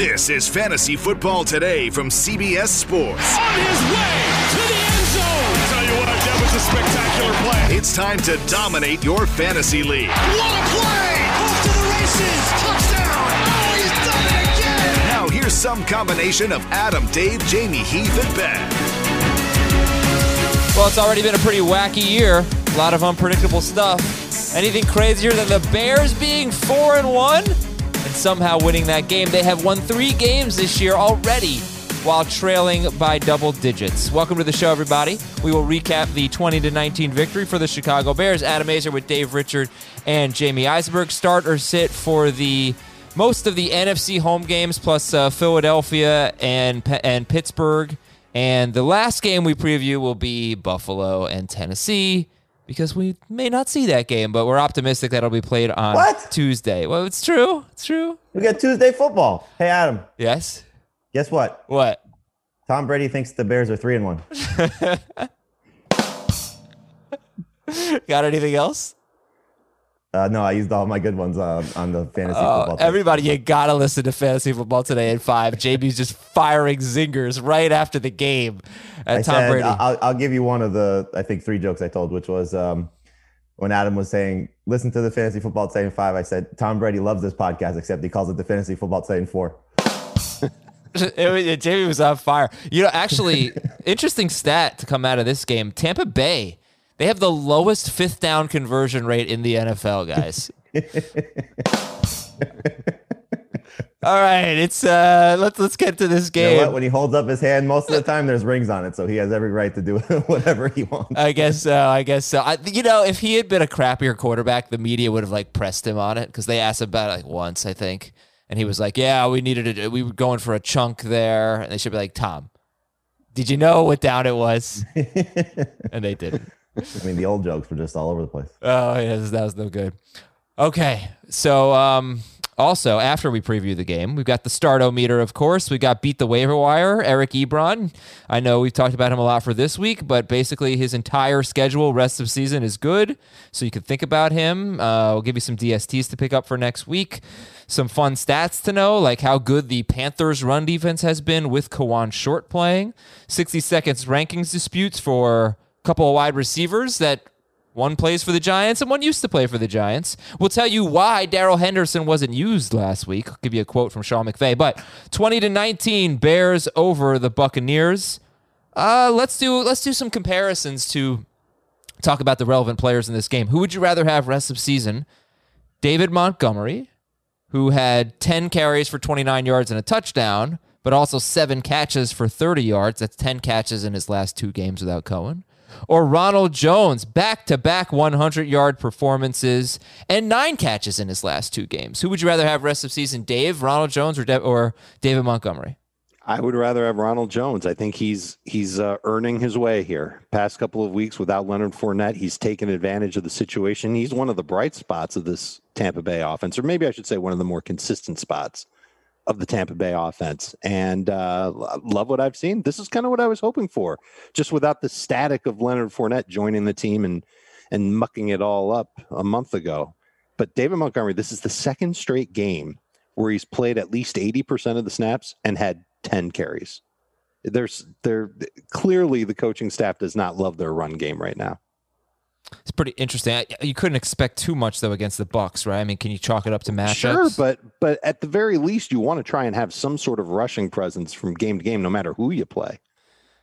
This is Fantasy Football Today from CBS Sports. On his way to the end zone. I tell you what, that was a spectacular play. It's time to dominate your fantasy league. What a play! Off to the races. Touchdown. Oh, he's done it again. Now here's some combination of Adam, Dave, Jamie, Heath, and Ben. Well, it's already been a pretty wacky year. A lot of unpredictable stuff. Anything crazier than the Bears being four and one and somehow winning that game? They have won three games this year already while trailing by double digits. Welcome to the show, everybody. We will recap the 20 to 19 victory for the Chicago Bears. Adam Aizer with Dave Richard and Jamie Eisenberg. Start or sit for the most of the NFC home games, plus uh, Philadelphia and and Pittsburgh. And the last game we preview will be Buffalo and Tennessee because we may not see that game, but we're optimistic that it'll be played on What? Tuesday. Well, it's true. It's true. We got Tuesday football. Hey, Adam, Yes. guess what? What? Tom Brady thinks the Bears are three and one. Got anything else? Uh, no, I used all my good ones uh, on the fantasy Oh, football. team. everybody, you gotta listen to fantasy football today at five. JB's just firing zingers right after the game at I Tom said, Brady. I'll, I'll give you one of the, I think, three jokes I told, which was um, when Adam was saying, listen to the fantasy football today in five. I said, Tom Brady loves this podcast, except he calls it the fantasy football today in four. Jamie was on fire. You know, actually, interesting stat to come out of this game. Tampa Bay, they have the lowest fifth down conversion rate in the NFL, guys. All right, it's uh let's let's get to this You know game. When he holds up his hand, most of the time there's rings on it, so he has every right to do whatever he wants. I guess so. I guess so. I, you know, if he had been a crappier quarterback, the media would have like pressed him on it because they asked about it like once, I think, and he was like, "Yeah, we needed it. We were going for a chunk there," and they should be like, "Tom, did you know what down it was?" and they didn't. I mean, the old jokes were just all over the place. Oh, yes, that was no good. Okay, so um, also after we preview the game, we've got the starto meter, of course. We got beat the waiver wire, Eric Ebron. I know we've talked about him a lot for this week, but basically his entire schedule rest of season is good, so you can think about him. Uh, we'll give you some DSTs to pick up for next week. Some fun stats to know, like how good the Panthers' run defense has been with Kawann Short playing. 60 seconds rankings disputes for couple of wide receivers that one plays for the Giants and one used to play for the Giants. We'll tell you why Darrell Henderson wasn't used last week. I'll give you a quote from Sean McVay. But 20 to 19, Bears over the Buccaneers. Uh, let's do let's do some comparisons to talk about the relevant players in this game. Who would you rather have rest of season? David Montgomery, who had 10 carries for 29 yards and a touchdown, but also seven catches for 30 yards. That's 10 catches in his last two games without Cohen. Or Ronald Jones, back to back 100 yard performances and nine catches in his last two games. Who would you rather have rest of season, Dave, Ronald Jones, or, De- or David Montgomery? I would rather have Ronald Jones. I think he's he's uh, earning his way here. Past couple of weeks without Leonard Fournette, he's taken advantage of the situation. He's one of the bright spots of this Tampa Bay offense, or maybe I should say one of the more consistent spots of the Tampa Bay offense. And uh, love what I've seen. This is kind of what I was hoping for, just without the static of Leonard Fournette joining the team and and mucking it all up a month ago. But David Montgomery, this is the second straight game where he's played at least 80% of the snaps and had 10 carries. There's there clearly the coaching staff does not love their run game right now. It's pretty interesting. I- You couldn't expect too much though against the Bucks, right? I mean, can you chalk it up to matchups? Sure, but but at the very least you want to try and have some sort of rushing presence from game to game no matter who you play.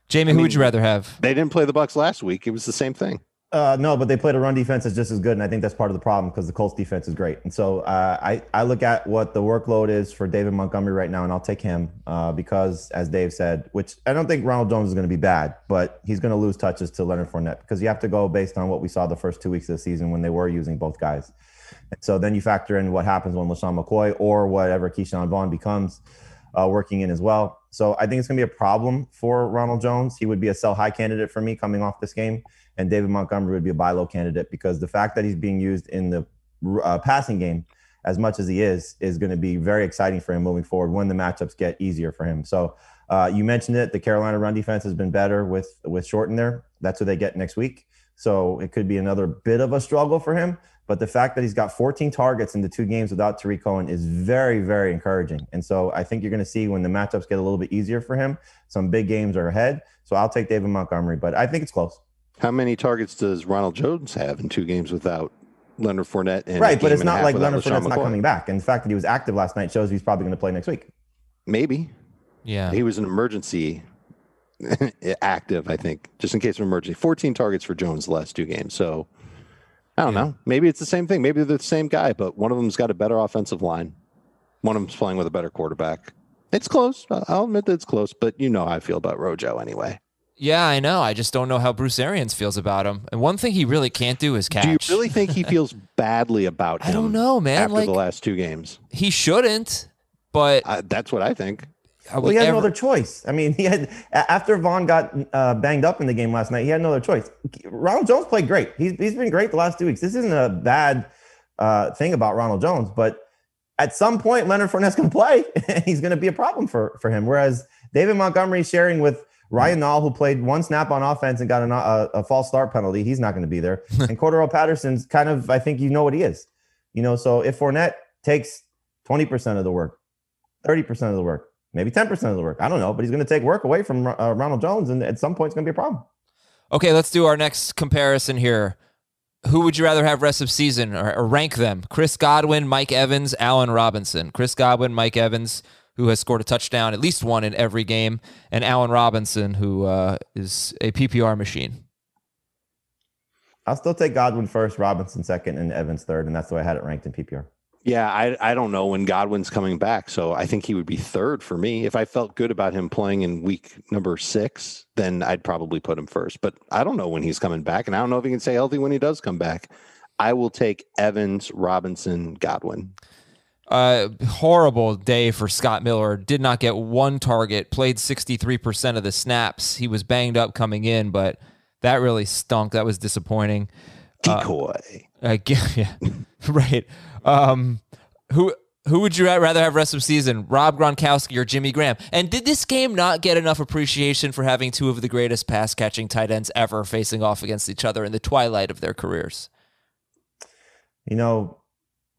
Jamie, I who mean- would you rather have? They didn't play the Bucks last week. It was the same thing. Uh, no, but they played a run defense that's just as good, and I think that's part of the problem because the Colts defense is great. And so uh, I I look at what the workload is for David Montgomery right now, and I'll take him uh, because, as Dave said, which I don't think Ronald Jones is going to be bad, but he's going to lose touches to Leonard Fournette because you have to go based on what we saw the first two weeks of the season when they were using both guys. And so then you factor in what happens when LeSean McCoy or whatever Ke'Shawn Vaughn becomes uh, working in as well. So I think it's going to be a problem for Ronald Jones. He would be a sell high candidate for me coming off this game, and David Montgomery would be a buy low candidate because the fact that he's being used in the uh, passing game as much as he is is going to be very exciting for him moving forward when the matchups get easier for him. So uh, you mentioned it. The Carolina run defense has been better with with Shorten there. That's what they get next week. So it could be another bit of a struggle for him. But the fact that he's got 14 targets in the two games without Tarik Cohen is very, very encouraging. And so I think you're going to see when the matchups get a little bit easier for him, some big games are ahead. So I'll take David Montgomery, but I think it's close. How many targets does Ronald Jones have in two games without Leonard Fournette? And right, but it's not like Leonard LaShawn Fournette's not coming back. And the fact that he was active last night shows he's probably going to play next week. Maybe Yeah. he was an emergency active. I think just in case of emergency. 14 targets for Jones the last two games. So I don't know. Maybe it's the same thing. Maybe they're the same guy, but one of them's got a better offensive line. One of them's playing with a better quarterback. It's close. I'll admit that it's close, but you know how I feel about Rojo anyway. Yeah, I know. I just don't know how Bruce Arians feels about him. And one thing he really can't do is catch. Do you really think he feels badly about him? I don't know, man. After Like- the last two games, He shouldn't, but I, that's what I think. Are Well, he had ever- no other choice. I mean, he had after Vaughn got uh, banged up in the game last night. He had no other choice. Ronald Jones played great. He's he's been great the last two weeks. This isn't a bad uh, thing about Ronald Jones, but at some point, Leonard Fournette's going to play, and he's going to be a problem for for him. Whereas David Montgomery sharing with Ryan Nall, who played one snap on offense and got an, a, a false start penalty, he's not going to be there. and Cordarrelle Patterson's kind of, I think you know what he is. You know, so if Fournette takes twenty percent of the work, thirty percent of the work, maybe 10% of the work. I don't know, but he's going to take work away from uh, Ronald Jones, and at some point, it's going to be a problem. Okay, let's do our next comparison here. Who would you rather have rest of season or, or rank them? Chris Godwin, Mike Evans, Allen Robinson. Chris Godwin, Mike Evans, who has scored a touchdown, at least one in every game, and Allen Robinson, who uh, is a PPR machine. I'll still take Godwin first, Robinson second, and Evans third, and that's the way I had it ranked in PPR. Yeah, I I don't know when Godwin's coming back, so I think he would be third for me. If I felt good about him playing in week number six, then I'd probably put him first. But I don't know when he's coming back, and I don't know if he can stay healthy when he does come back. I will take Evans, Robinson, Godwin. Uh, horrible day for Scott Miller. Did not get one target. Played 63% of the snaps. He was banged up coming in, but that really stunk. That was disappointing. Decoy. I get, yeah, right. Um, who who would you rather have rest of season, Rob Gronkowski or Jimmy Graham? And did this game not get enough appreciation for having two of the greatest pass catching tight ends ever facing off against each other in the twilight of their careers? You know,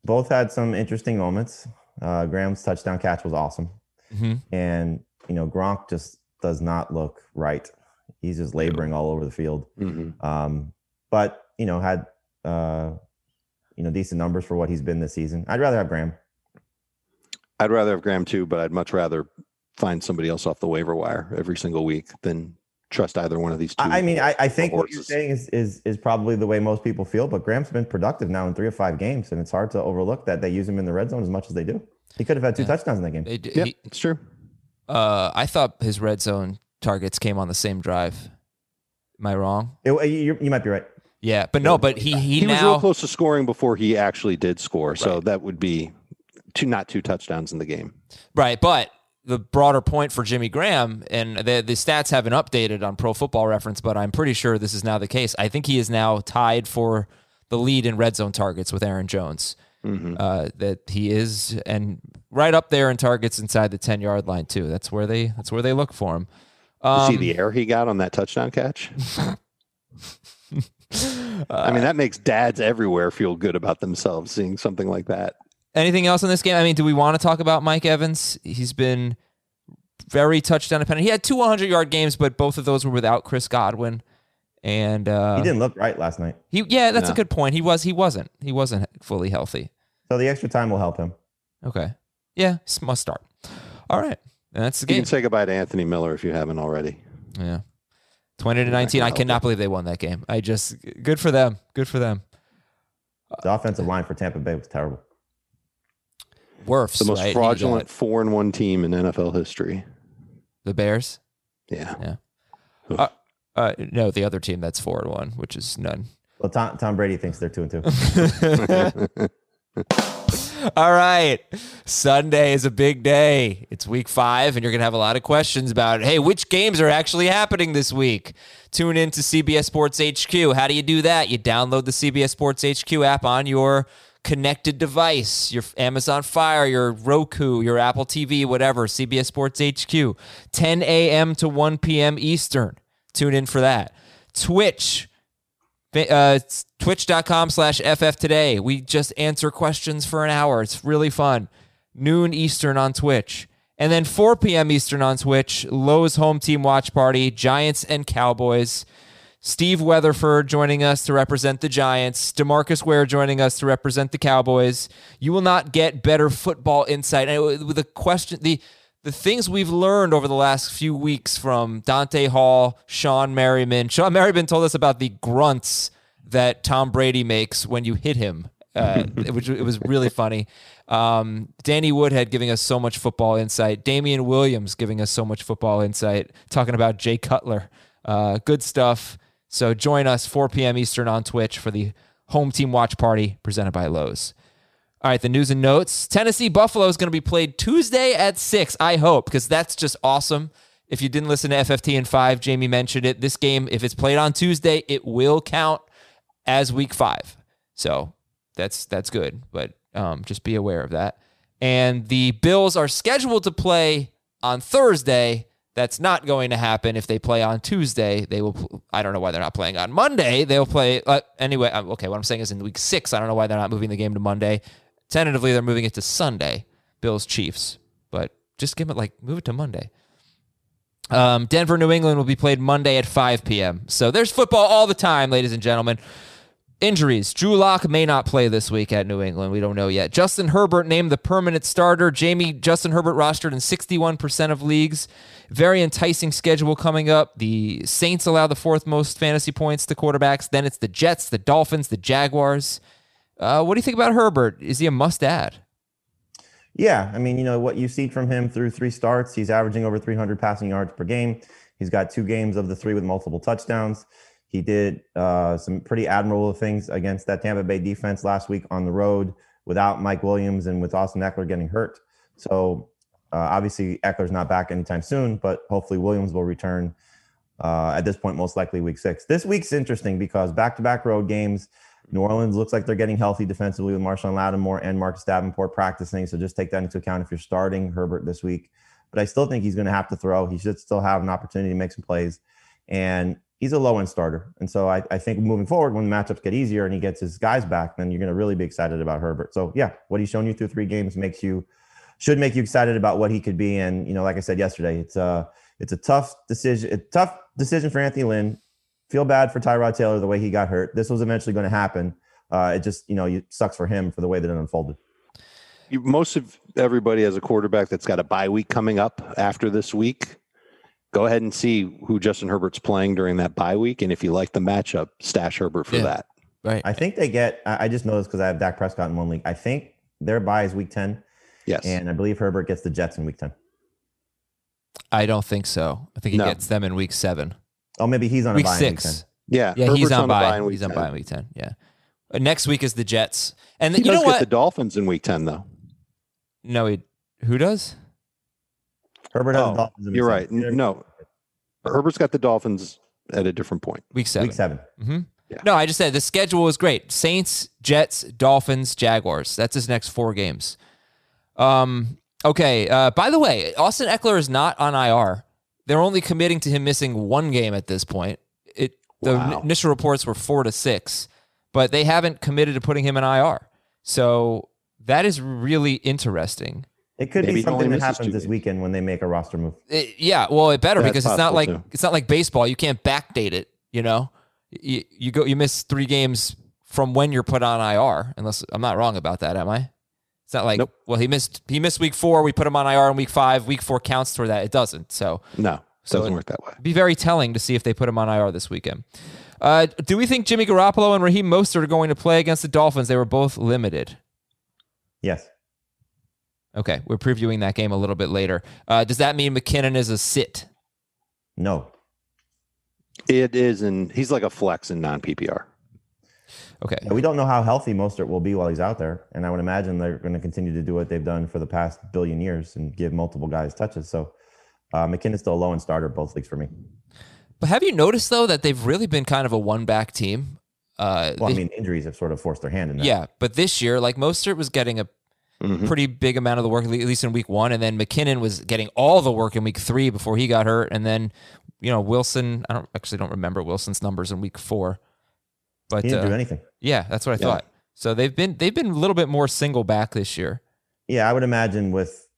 both had some interesting moments. Uh, Graham's touchdown catch was awesome, Mhm. and you know Gronk just does not look right. He's just laboring all over the field. Mhm. Um, but you know had uh, you know decent numbers for what he's been this season. I'd rather have Graham. I'd rather have Graham too, but I'd much rather find somebody else off the waiver wire every single week than trust either one of these two. I I mean, I, I think what you're saying is, is is probably the way most people feel, but Graham's been productive now in three or five games, and it's hard to overlook that they use him in the red zone as much as they do. He could have had two touchdowns in that game. They d- Yep, he- it's true. uh, I thought his red zone targets came on the same drive. Am I wrong? It- you, you might be right. Yeah, but no, but he he, He was real close to scoring before he actually did score, so that would be two, not two touchdowns in the game. Right, but the broader point for Jimmy Graham, and the the stats haven't updated on Pro Football Reference, but I'm pretty sure this is now the case. I think he is now tied for the lead in red zone targets with Aaron Jones. Uh, that he is, and right up there in targets inside the 10 yard line too. That's where they that's where they look for him. You see Um, the air he got on that touchdown catch? I mean, that makes dads everywhere feel good about themselves seeing something like that. Anything else in this game? I mean, do we want to talk about Mike Evans? He's been very touchdown dependent. He had two 100 yard games, but both of those were without Chris Godwin. And uh, He didn't look right last night, He yeah, that's a good point. He was he wasn't he wasn't fully healthy. so the extra time will help him. Okay, yeah, must start. All right, and that's the You game. can say goodbye to Anthony Miller if you haven't already. Yeah, twenty to nineteen. I cannot believe they won that game. I just good for them. Good for them. The offensive line for Tampa Bay was terrible. Wirfs, The most right? Fraudulent four and one team in NFL history. The Bears. Yeah. Uh, no, the other team that's four and one, which is none. Well, Tom, Tom Brady thinks they're two and two. All right. Sunday is a big day. It's week five, and you're going to have a lot of questions about, hey, which games are actually happening this week? Tune in to CBS Sports HQ. How do you do that? You download the CBS Sports HQ app on your connected device, your Amazon Fire, your Roku, your Apple TV, whatever, CBS Sports HQ. 10 a.m. to 1 p.m. Eastern. Tune in for that. Twitch Uh, twitch.com slash FF today. We just answer questions for an hour. It's really fun. Noon Eastern on Twitch. And then 4 p.m. Eastern on Twitch, Lowe's home team watch party, Giants and Cowboys. Steve Weatherford joining us to represent the Giants, DeMarcus Ware joining us to represent the Cowboys. You will not get better football insight. And with the question, the the things we've learned over the last few weeks from Dante Hall, Shawne Merriman. Shawne Merriman told us about the grunts that Tom Brady makes when you hit him, uh, which it was really funny. Um, Danny Woodhead giving us so much football insight. Damien Williams giving us so much football insight. Talking about Jay Cutler. Uh, good stuff. So join us 4 p.m. Eastern on Twitch for the home team watch party presented by Lowe's. All right, the news and notes. Tennessee Buffalo is going to be played Tuesday at 6, I hope, because that's just awesome. If you didn't listen to FFT in 5, Jamie mentioned it. This game, if it's played on Tuesday, it will count as week 5. So that's that's good, but um, just be aware of that. And the Bills are scheduled to play on Thursday that's not going to happen if they play on Tuesday. They will. I don't know why they're not playing on Monday. They'll play uh, anyway. Uh, okay, what I'm saying is in week six. I don't know why they're not moving the game to Monday. Tentatively, they're moving it to Sunday. Bills Chiefs, but just give it like move it to Monday. Um, Denver New England will be played Monday at 5 p.m. So there's football all the time, ladies and gentlemen. Injuries. Drew Lock may not play this week at New England. We don't know yet. Justin Herbert named the permanent starter. Jamie, Justin Herbert rostered in 61% of leagues. Very enticing schedule coming up. The Saints allow the fourth most fantasy points to quarterbacks. Then it's the Jets, the Dolphins, the Jaguars. Uh, what do you think about Herbert? Is he a must add? Yeah. I mean, you know, what you've seen from him through three starts, he's averaging over 300 passing yards per game. He's got two games of the three with multiple touchdowns. He did uh, some pretty admirable things against that Tampa Bay defense last week on the road without Mike Williams and with Austin Ekeler getting hurt. So uh, obviously Ekeler's not back anytime soon, but hopefully Williams will return uh, at this point, most likely week six. This week's interesting because back-to-back road games. New Orleans looks like they're getting healthy defensively with Marshon Lattimore and Marcus Davenport practicing. So just take that into account if you're starting Herbert this week. But I still think he's going to have to throw. He should still have an opportunity to make some plays. And he's a low end starter. And so I, I think moving forward, when the matchups get easier and he gets his guys back, then you're going to really be excited about Herbert. So yeah, what he's shown you through three games makes you should make you excited about what he could be. And you know, like I said yesterday, it's a it's a tough decision, a tough decision for Anthony Lynn. Feel bad for Tyrod Taylor the way he got hurt. This was eventually going to happen. Uh, it just you know it sucks for him for the way that it unfolded. You, most of everybody has a quarterback that's got a bye week coming up after this week go ahead and see who Justin Herbert's playing during that bye week, and if you like the matchup, stash Herbert for Yeah. that. Right. I think they get. I I just know this because I have Dak Prescott in one league. I think their bye is week ten, Yes, and I believe Herbert gets the Jets in week ten. I don't think so. I think he No. gets them in week seven. Oh, maybe he's on Week a bye in week ten. six. yeah, Yeah, Herbert's he's on, a bye. in week He's on 10. bye in week 10. Yeah. Uh, next week is the Jets. And He you does know get what? the Dolphins in week ten, though. no, he, who does? Herbert has the Oh, Dolphins in you're right. N- No, Herbert's got the Dolphins at a different point. Week seven. Week seven. hmm Yeah. No, I just said the schedule is great. Saints, Jets, Dolphins, Jaguars. That's his next four games. Um. Okay. Uh, by the way, Austin Ekeler is not on IR. They're only committing to him missing one game at this point. It the Wow. initial reports were four to six, but they haven't committed to putting him in IR. So that is really interesting. It could Maybe be something that happens this weekend when they make a roster move. It- yeah, well, it better That's because it's not like too. it's not like baseball. You can't backdate it. You know, you, you go you miss three games from when you're put on IR. Unless I'm not wrong about that, am I? It's not like Nope. well he missed he missed week four. We put him on IR in week five. Week four counts for that. It doesn't. So No, So doesn't work that way. be very telling to see if they put him on IR this weekend. Uh, do we think Jimmy Garoppolo and Raheem Mostert are going to play against the Dolphins? They were both limited. Yes. Okay, we're previewing that game a little bit later. Uh, does that mean McKinnon is a sit? No. It is, and he's like a flex in non PPR. Okay, Yeah, we don't know how healthy Mostert will be while he's out there, and I would imagine they're going to continue to do what they've done for the past billion years and give multiple guys touches. So uh, McKinnon's still a low end starter both leagues for me. But have you noticed though that they've really been kind of a one back team? Uh, Well, I mean, injuries have sort of forced their hand in that. yeah, but this year, like Mostert was getting a Mhm. pretty big amount of the work, at least in week one, and then McKinnon was getting all the work in week three before he got hurt, and then you know Wilson. I don't actually don't remember Wilson's numbers in week four. But He didn't uh, do anything. yeah, that's what I Yeah. thought. So they've been they've been a little bit more single back this year. Yeah, I would imagine with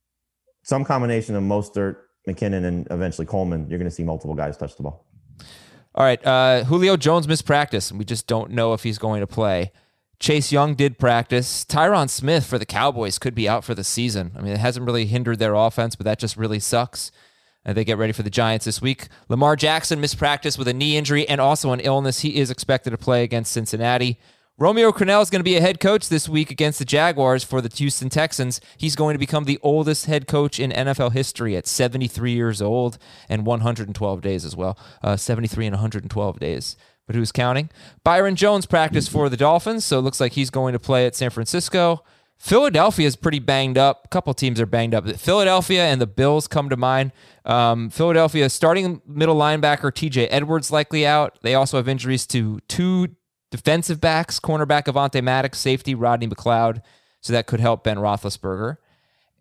some combination of Mostert, McKinnon, and eventually Coleman, you're going to see multiple guys touch the ball. All right, uh, Julio Jones missed practice, and we just don't know if he's going to play. Chase Young did practice. Tyron Smith for the Cowboys could be out for the season. I mean, it hasn't really hindered their offense, but that just really sucks. And they get ready for the Giants this week. Lamar Jackson missed practice with a knee injury and also an illness. He is expected to play against Cincinnati. Romeo Crennel is going to be a head coach this week against the Jaguars for the Houston Texans. He's going to become the oldest head coach in NFL history at 73 years old and 112 days as well. Uh, 73 and 112 days. But who's counting? Byron Jones practiced for the Dolphins, so it looks like he's going to play at San Francisco. Philadelphia is pretty banged up. A couple teams are banged up. Philadelphia and the Bills come to mind. Um, Philadelphia starting middle linebacker TJ Edwards likely out. They also have injuries to two defensive backs, cornerback Avonte Maddox, safety Rodney McLeod. So that could help Ben Roethlisberger.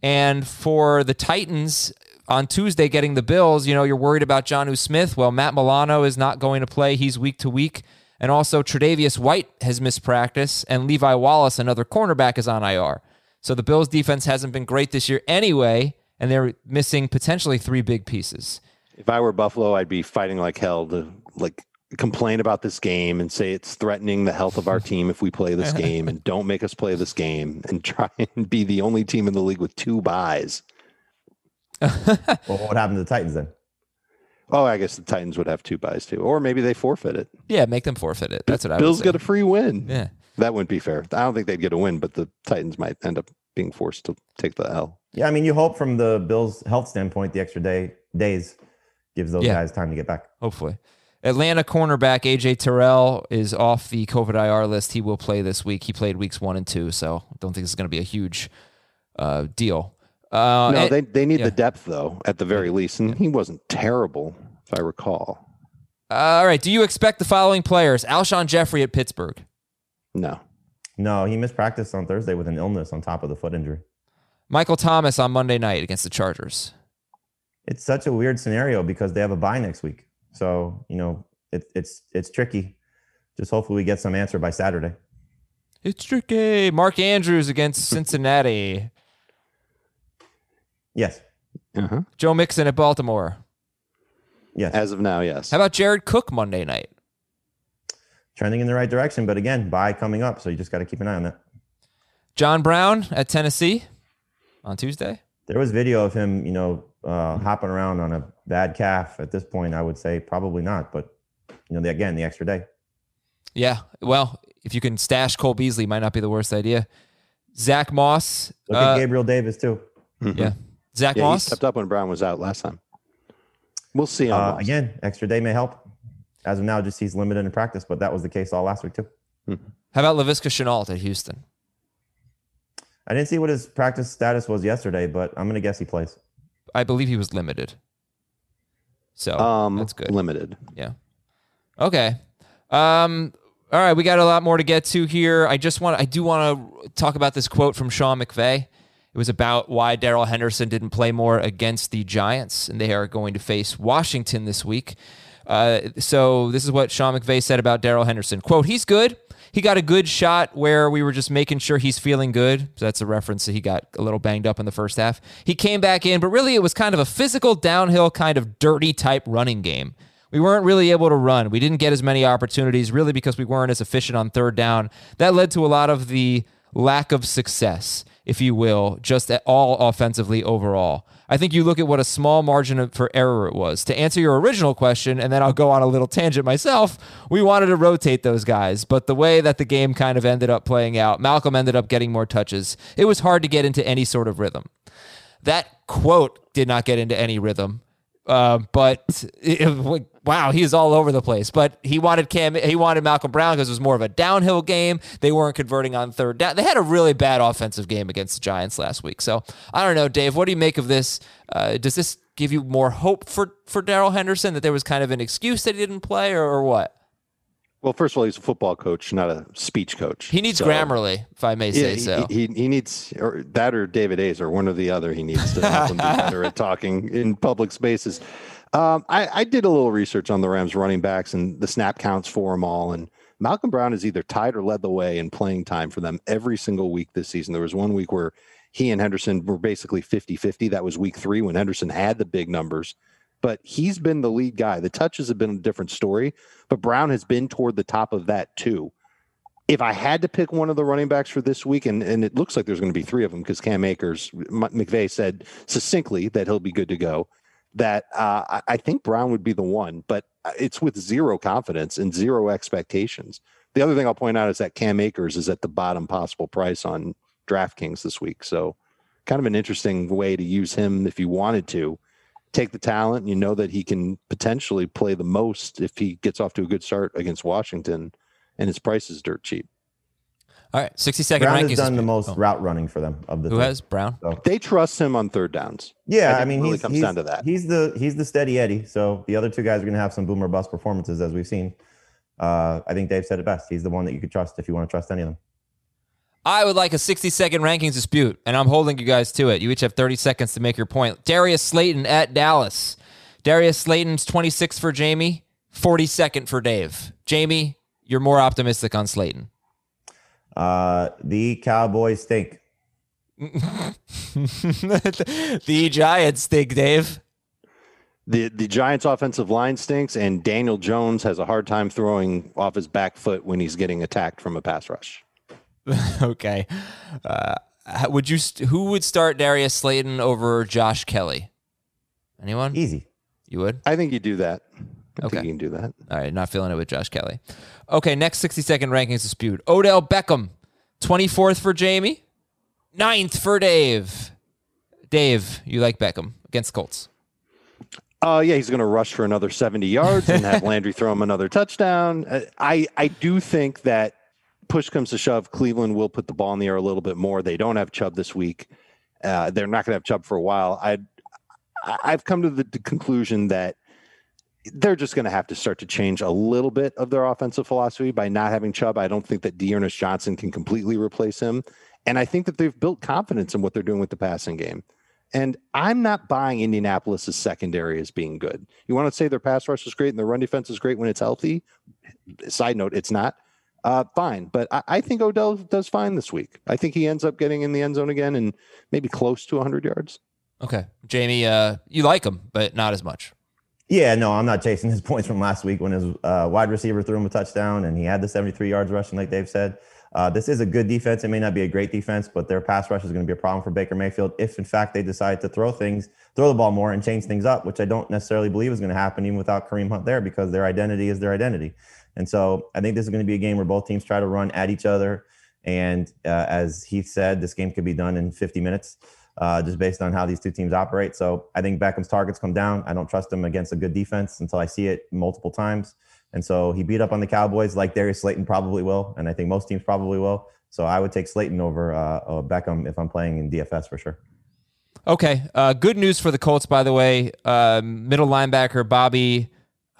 And for the Titans on Tuesday getting the Bills, you know, you're worried about Jonnu Smith. Well, Matt Milano is not going to play. He's week to week. And also Tre'Davious White has missed practice, and Levi Wallace, another cornerback, is on IR. So the Bills defense hasn't been great this year anyway, and they're missing potentially three big pieces. If I were Buffalo, I'd be fighting like hell to like complain about this game and say it's threatening the health of our team if we play this game and don't make us play this game and try and be the only team in the league with two buys. Well, what happened to the Titans then? Oh, I guess the Titans would have two buys too, or maybe they forfeit it. Yeah, make them forfeit it. That's what I Bills would say. get a free win. Yeah. That wouldn't be fair. I don't think they'd get a win, but the Titans might end up being forced to take the L. Yeah, I mean, you hope from the Bills' health standpoint, the extra day days gives those Yeah. guys time to get back. hopefully. Atlanta cornerback AJ Terrell is off the COVID IR list. He will play this week. He played weeks one and two, so don't think this is going to be a huge uh, deal. Uh, no, and- they they need yeah. the depth though, at the very least. And he wasn't terrible, if I recall. all right. Do you expect the following players? Alshon Jeffery at Pittsburgh. No. No, he missed practice on Thursday with an illness on top of the foot injury. Michael Thomas on Monday night against the Chargers. It's such a weird scenario because they have a bye next week. So, you know, it, it's it's tricky. Just hopefully we get some answer by Saturday. It's tricky. Mark Andrews against Cincinnati. Yes. Uh-huh. Joe Mixon at Baltimore. Yes. As of now, yes. How about Jared Cook Monday night? Trending in the right direction, but again, bye coming up, so you just got to keep an eye on that. John Brown at Tennessee on Tuesday. There was video of him, you know, uh, hopping around on a bad calf. At this point, I would say probably not, but you know, the, again, the extra day. Yeah. Well, if you can stash Cole Beasley, might not be the worst idea. Zach Moss. Look uh, at Gabriel Davis too. Yeah. Zach Yeah, he Moss. stepped up when Brown was out last time. We'll see. On Uh, again, extra day may help. As of now, just he's limited in practice, but that was the case all last week too. How about Laviska Shenault at Houston? I didn't see what his practice status was yesterday, but I'm gonna guess he plays. I believe he was limited. So um, that's good. Limited. Yeah. Okay. Um, all right, we got a lot more to get to here. I just want I do want to talk about this quote from Sean McVay. It was about why Darrell Henderson didn't play more against the Giants, and they are going to face Washington this week. Uh, so this is what Sean McVay said about Darrell Henderson. Quote, he's good. He got a good shot where we were just making sure he's feeling good. So that's a reference that he got a little banged up in the first half. He came back in, but really it was kind of a physical, downhill, kind of dirty type running game. We weren't really able to run. We didn't get as many opportunities, really, because we weren't as efficient on third down. That led to a lot of the lack of success, if you will, just at all offensively overall. I think you look at what a small margin for error it was. To answer your original question, and then I'll go on a little tangent myself, we wanted to rotate those guys, but the way that the game kind of ended up playing out, Malcolm ended up getting more touches. It was hard to get into any sort of rhythm. That quote did not get into any rhythm. Uh, but it, wow, he's all over the place. But he wanted Cam, he wanted Malcolm Brown because it was more of a downhill game. They weren't converting on third down. They had a really bad offensive game against the Giants last week. So I don't know, Dave. What do you make of this? Uh, does this give you more hope for for Darrell Henderson that there was kind of an excuse that he didn't play, or, or what? Well, first of all, he's a football coach, not a speech coach. He needs So- Grammarly, if I may Yeah, say he, so. he, he needs or that or David A's or one or the other. He needs to help him be better at talking in public spaces. Um, I, I did a little research on the Rams running backs and the snap counts for them all, and Malcolm Brown has either tied or led the way in playing time for them every single week this season. There was one week where he and Henderson were basically 50 50. That was week three when Henderson had the big numbers. But he's been the lead guy. The touches have been a different story, but Brown has been toward the top of that too. If I had to pick one of the running backs for this week, and, and it looks like there's going to be three of them because Cam Akers, McVay said succinctly that he'll be good to go, that uh, I think Brown would be the one, but it's with zero confidence and zero expectations. The other thing I'll point out is that Cam Akers is at the bottom possible price on DraftKings this week. So, kind of an interesting way to use him if you wanted to take the talent. You know that he can potentially play the most if he gets off to a good start against Washington, and his price is dirt cheap. All right, sixty second Brown rankings. has done the most oh. route running for them of the Who three. has Brown? They trust him on third downs. Yeah, I I, think it mean, really he's, comes he's, down to that. He's the he's the steady Eddie. So the other two guys are going to have some boomer bust performances, as we've seen. Uh, I think Dave said it best. He's the one that you could trust if you want to trust any of them. I would like a 60 second rankings dispute, and I'm holding you guys to it. You each have 30 seconds to make your point. Darius Slayton at Dallas. Darius Slayton's 26 for Jamie, 42nd for Dave. Jamie, you're more optimistic on Slayton. Uh, the Cowboys stink. the Giants stink, Dave. The the Giants' offensive line stinks, and Daniel Jones has a hard time throwing off his back foot when he's getting attacked from a pass rush. okay. Uh, would you? St- who would start Darius Slayton over Josh Kelly? Anyone? Easy. You would? I think you do that. I Okay. think you can do that. All right, not feeling it with Josh Kelly. Okay, next 60 second rankings dispute. Odell Beckham, 24th for Jamie, 9th for Dave. Dave, you like Beckham against Colts. Uh, yeah, he's going to rush for another 70 yards and have Landry throw him another touchdown. Uh, I, I do think that push comes to shove, Cleveland will put the ball in the air a little bit more. They don't have Chubb this week. Uh, they're not going to have Chubb for a while. I, I've come to the, the conclusion that they're just going to have to start to change a little bit of their offensive philosophy by not having Chubb. I don't think that D'Ernest Johnson can completely replace him. And I think that they've built confidence in what they're doing with the passing game. And I'm not buying Indianapolis' secondary as being good. You want to say their pass rush is great and their run defense is great when it's healthy? Side note, it's not. Uh, fine. But I, I think Odell does fine this week. I think he ends up getting in the end zone again and maybe close to 100 yards. Okay. Jamie, uh, you like him, but not as much. Yeah, no, I'm not chasing his points from last week when his uh, wide receiver threw him a touchdown and he had the 73 yards rushing, like Dave said. Uh, this is a good defense. It may not be a great defense, but their pass rush is going to be a problem for Baker Mayfield if, in fact, they decide to throw things, throw the ball more, and change things up, which I don't necessarily believe is going to happen even without Kareem Hunt there because their identity is their identity. And so I think this is going to be a game where both teams try to run at each other. And uh, as Heath said, this game could be done in 50 minutes. Uh, just based on how these two teams operate. So I think Beckham's targets come down. I don't trust him against a good defense until I see it multiple times. And so he beat up on the Cowboys like Darius Slayton probably will. And I think most teams probably will. So I would take Slayton over uh, uh, Beckham if I'm playing in DFS for sure. Okay. Uh, good news for the Colts, by the way. Uh, middle linebacker Bobby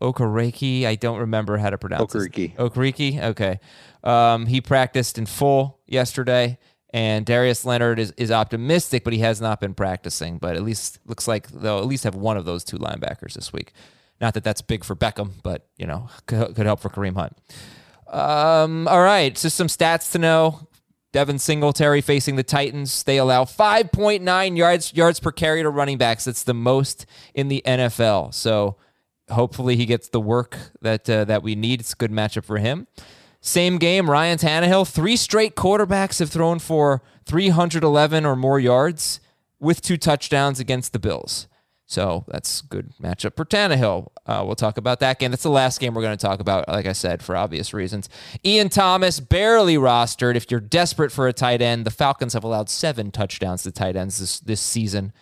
Okereke. I don't remember how to pronounce his- Okereke. Okereke. Okay. Um, he practiced in full yesterday, and Darius Leonard is, is optimistic, but he has not been practicing. But at least looks like they'll at least have one of those two linebackers this week. Not that that's big for Beckham, but you know could, could help for Kareem Hunt. Um, all right, just some stats to know. Devin Singletary facing the Titans. They allow 5.9 yards yards per carry to running backs. That's the most in the NFL. So hopefully he gets the work that uh, that we need. It's a good matchup for him. Same game, Ryan Tannehill. Three straight quarterbacks have thrown for 311 or more yards with two touchdowns against the Bills. So that's good matchup for Tannehill. Uh, we'll talk about that game. That's the last game we're going to talk about, like I said, for obvious reasons. Ian Thomas, barely rostered. If you're desperate for a tight end, the Falcons have allowed seven touchdowns to tight ends this, this season.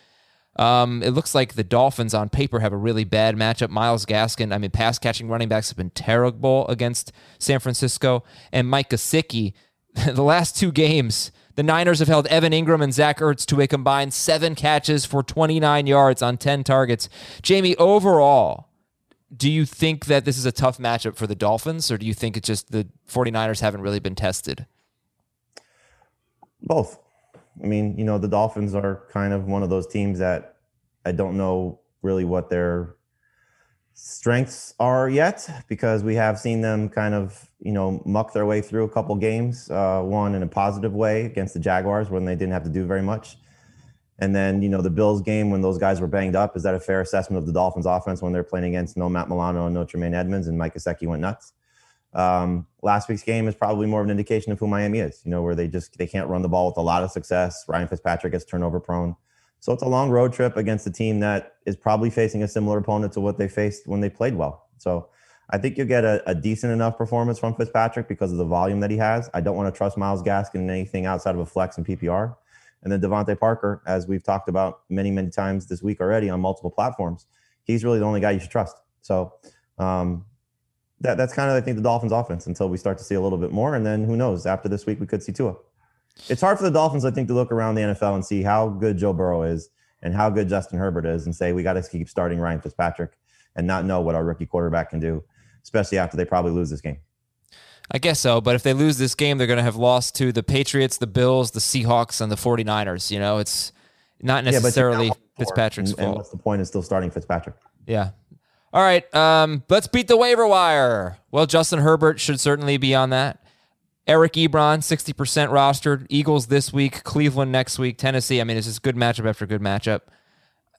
Um, it looks like the Dolphins on paper have a really bad matchup. Myles Gaskin, I mean, pass catching running backs have been terrible against San Francisco. And Mike Gesicki, the last two games, the Niners have held Evan Engram and Zach Ertz to a combined seven catches for 29 yards on 10 targets. Jamie, overall, do you think that this is a tough matchup for the Dolphins, or do you think it's just the 49ers haven't really been tested? Both. I mean, you know, the Dolphins are kind of one of those teams that I don't know really what their strengths are yet because we have seen them kind of you know muck their way through a couple games uh, one in a positive way against the jaguars when they didn't have to do very much. And then you know the bills game when those guys were banged up is that a fair assessment of the dolphins offense when they're playing against no matt milano and no tremaine edmunds and mike Gesicki went nuts um, last week's game is probably more of an indication of who miami is you know where they just they can't run the ball with a lot of success ryan fitzpatrick is turnover prone so it's a long road trip against a team that is probably facing a similar opponent to what they faced when they played well. So I think you'll get a, a decent enough performance from Fitzpatrick because of the volume that he has. I don't want to trust Myles Gaskin in anything outside of a flex and PPR. And then DeVante Parker, as we've talked about many, many times this week already on multiple platforms, he's really the only guy you should trust. So um, that, that's kind of, I think, the Dolphins' offense until we start to see a little bit more. And then who knows? After this week, we could see Tua. It's hard for the Dolphins, I think, to look around the NFL and see how good Joe Burrow is and how good Justin Herbert is and say we got to keep starting Ryan Fitzpatrick and not know what our rookie quarterback can do, especially after they probably lose this game. I guess so, but if they lose this game, they're going to have lost to the Patriots, the Bills, the Seahawks, and the 49ers. You know, it's not necessarily yeah, Fitzpatrick's and, fault. And what's the point of still starting Fitzpatrick? Yeah. All right. Um, let's beat the waiver wire. Well, Justin Herbert should certainly be on that. Eric Ebron, 60% rostered. Eagles this week, Cleveland next week, Tennessee. I mean, it's just good matchup after good matchup.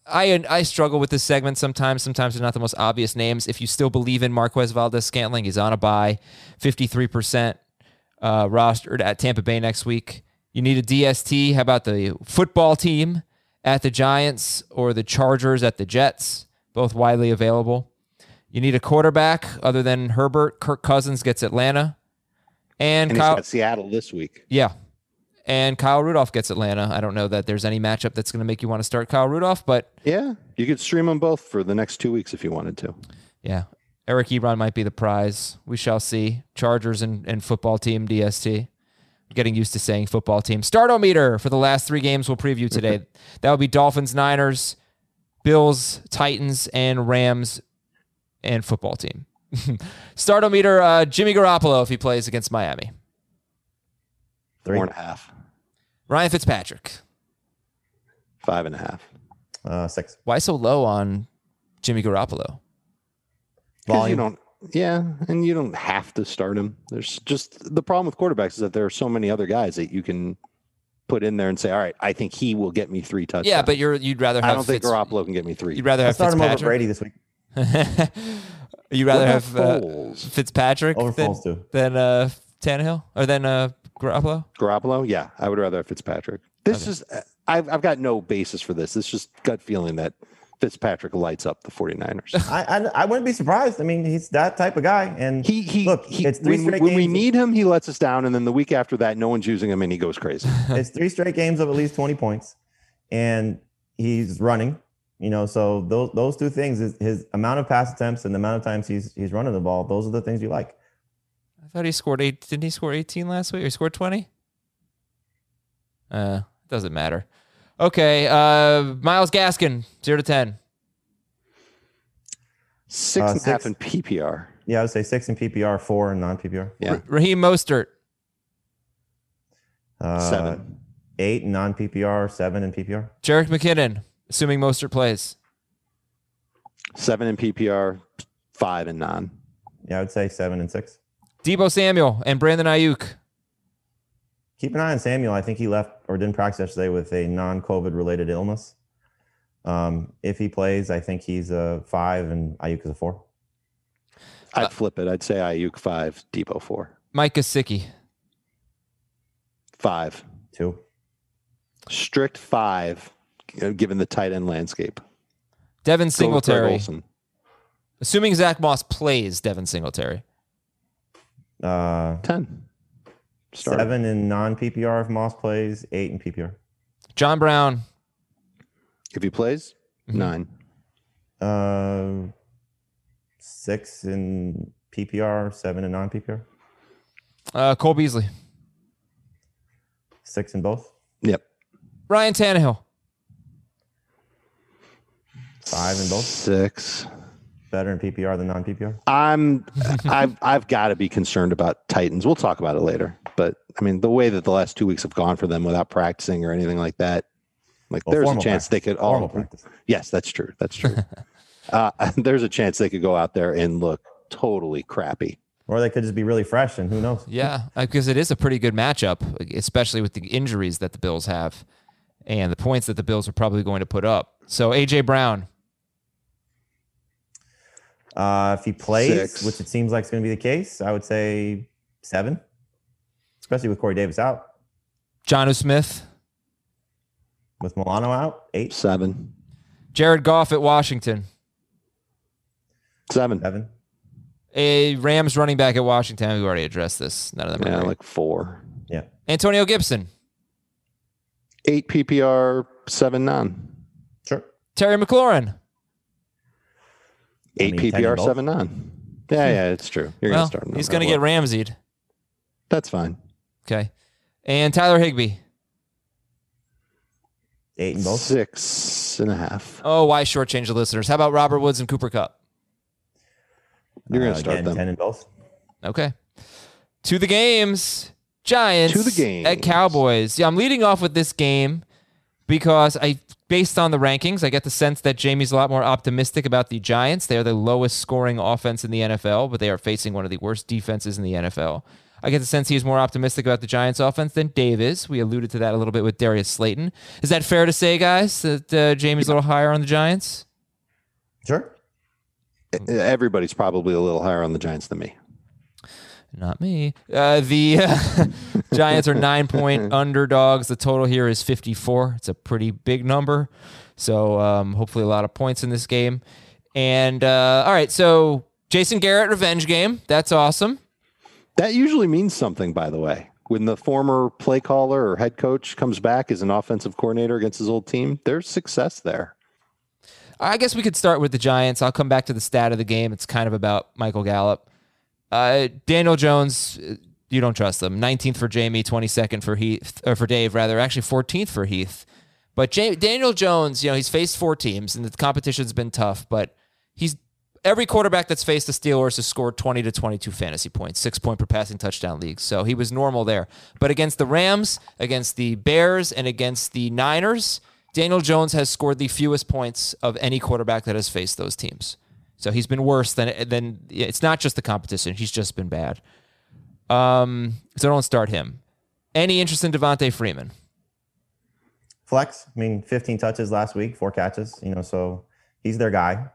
I I struggle with this segment sometimes. Sometimes they're not the most obvious names. If you still believe in Marquez Valdes-Scantling, he's on a buy, 53% uh, rostered at Tampa Bay next week. You need a DST. How about the football team at the Giants or the Chargers at the Jets? Both widely available. You need a quarterback other than Herbert. Kirk Cousins gets Atlanta. And, And Kyle, he's got Seattle this week. yeah. And Kyle Rudolph gets Atlanta. I don't know that there's any matchup that's going to make you want to start Kyle Rudolph, but Yeah, you could stream them both for the next two weeks if you wanted to. yeah. Eric Ebron might be the prize. We shall see. Chargers and, and football team DST. Getting used to saying football team. Startometer for the last three games we'll preview today. that would be Dolphins, Niners, Bills, Titans, and Rams and football team. Startometer, uh, Jimmy Garoppolo if he plays against Miami. Three. Four and a half, Ryan Fitzpatrick. five and a half. Uh, six. Why so low on Jimmy Garoppolo? 'Cause Volume. You don't, yeah, and you don't have to start him. There's just the problem with quarterbacks is that there are so many other guys that you can put in there and say, all right, I think he will get me three touchdowns. Yeah, but you're you'd rather have I don't think Garoppolo can get me three. You'd rather I have start him over Fitzpatrick. Brady this week. you'd rather What have about uh, Fitzpatrick Over than, Foles, too. than uh, Tannehill or than uh, Garoppolo. Garoppolo, yeah, I would rather have Fitzpatrick. This is I've I've got no basis for this. It's just gut feeling that Fitzpatrick lights up the 49ers. I, I I wouldn't be surprised. I mean, he's that type of guy. And He he, look, he it's three when, straight when we need him, he lets us down, and then the week after that, no one's using him, and he goes crazy. it's three straight games of at least 20 points and he's running you know so those those two things is his amount of pass attempts and the amount of times he's he's running the ball those are the things you like I thought he scored eight. Didn't he score 18 last week? Or he scored 20? Uh, doesn't matter. Okay, uh, Myles Gaskin, zero to ten. Six Uh, and a half in PPR. yeah i would say six in ppr four in non-ppr Yeah, Raheem Mostert, uh, Seven. eight in non-ppr seven in ppr Jerick McKinnon, assuming Mostert plays. seven in PPR, five in non. yeah i would say seven and six Deebo Samuel and Brandon Aiyuk. Keep an eye on samuel i think he left or didn't practice yesterday with a non-covid related illness um, if he plays i think he's a five and aiyuk is a four I'd flip it. I'd say Aiyuk five, Deebo four, Mike Gesicki. five, two strict five, given the tight end landscape. Devin Go Greg Singletary. Assuming Zach Moss plays Devin Singletary. uh, ten. Start. seven in non-ppr if moss plays eight in ppr John Brown. If he plays, Mhm. nine. Uh, six in PPR, seven in non-PPR, Uh, Cole Beasley. six in both, Yep. Ryan Tannehill. five in both. Six. Better in PPR than non-PPR. I'm I've I've got to be concerned about Titans. We'll talk about it later. But I mean, the way that the last two weeks have gone for them without practicing or anything like that, like Well, there's a formal chance they could all Formal practice. Yes, that's true. That's true. Uh, there's a chance they could go out there and look totally crappy. Or they could just be really fresh, and who knows? Yeah, because it is a pretty good matchup, especially with the injuries that the Bills have and the points that the Bills are probably going to put up. So AJ Brown, Uh, if he plays, Six. which it seems like is going to be the case, I would say seven, especially with Corey Davis out, Jonnu Smith, with Milano out, eight, Seven, Jared Goff at Washington, seven, seven. a Rams running back at Washington. We already addressed this. None of them yeah, great. like four, Yeah. Antonio Gibson, eight PPR, seven non, Sure. Terry McLaurin. eight mean, PPR, seven non. Yeah, yeah, it's true. You're well, gonna start. he's going to matter get what. Ramseyed. That's fine. Okay. And Tyler Higbee. Eight in both. Six and a half. Oh, why shortchange the listeners? How about Robert Woods and Cooper Kupp? You're gonna Uh, start again, them. ten in both. Okay. To the games. Giants To the games. at Cowboys. Yeah, I'm leading off with this game because I based on the rankings, I get the sense that Jamie's a lot more optimistic about the Giants. They are the lowest scoring offense in the NFL, but they are facing one of the worst defenses in the NFL. I get the sense he's more optimistic about the Giants offense than Dave is. We alluded to that a little bit with Darius Slayton. Is that fair to say, guys, that uh, Jamie's a little higher on the Giants? Sure. Everybody's probably a little higher on the Giants than me. Not me. Uh, the uh, Giants are nine point underdogs. The total here is 54. It's a pretty big number. So um, hopefully a lot of points in this game. And uh, all right, so Jason Garrett revenge game. That's awesome. That usually means something, by the way. When the former play caller or head coach comes back as an offensive coordinator against his old team, there's success there. I guess we could start with the Giants. I'll come back to the stat of the game. It's kind of about Michael Gallup. Uh, Daniel Jones, uh, you don't trust them. 19th for Jamie, 22nd for Heath, or for Dave, rather. Actually, 14th for Heath. But Ja- Daniel Jones, you know, he's faced four teams, and the competition's been tough. But he's every quarterback that's faced the Steelers has scored 20 to 22 fantasy points, six point per passing touchdown league. So he was normal there. But against the Rams, against the Bears, and against the Niners, Daniel Jones has scored the fewest points of any quarterback that has faced those teams. So he's been worse than than it's not just the competition. He's just been bad. Um, so don't start him. Any interest in Devonta Freeman? Flex. I mean, 15 touches last week, four catches. You know, so he's their guy,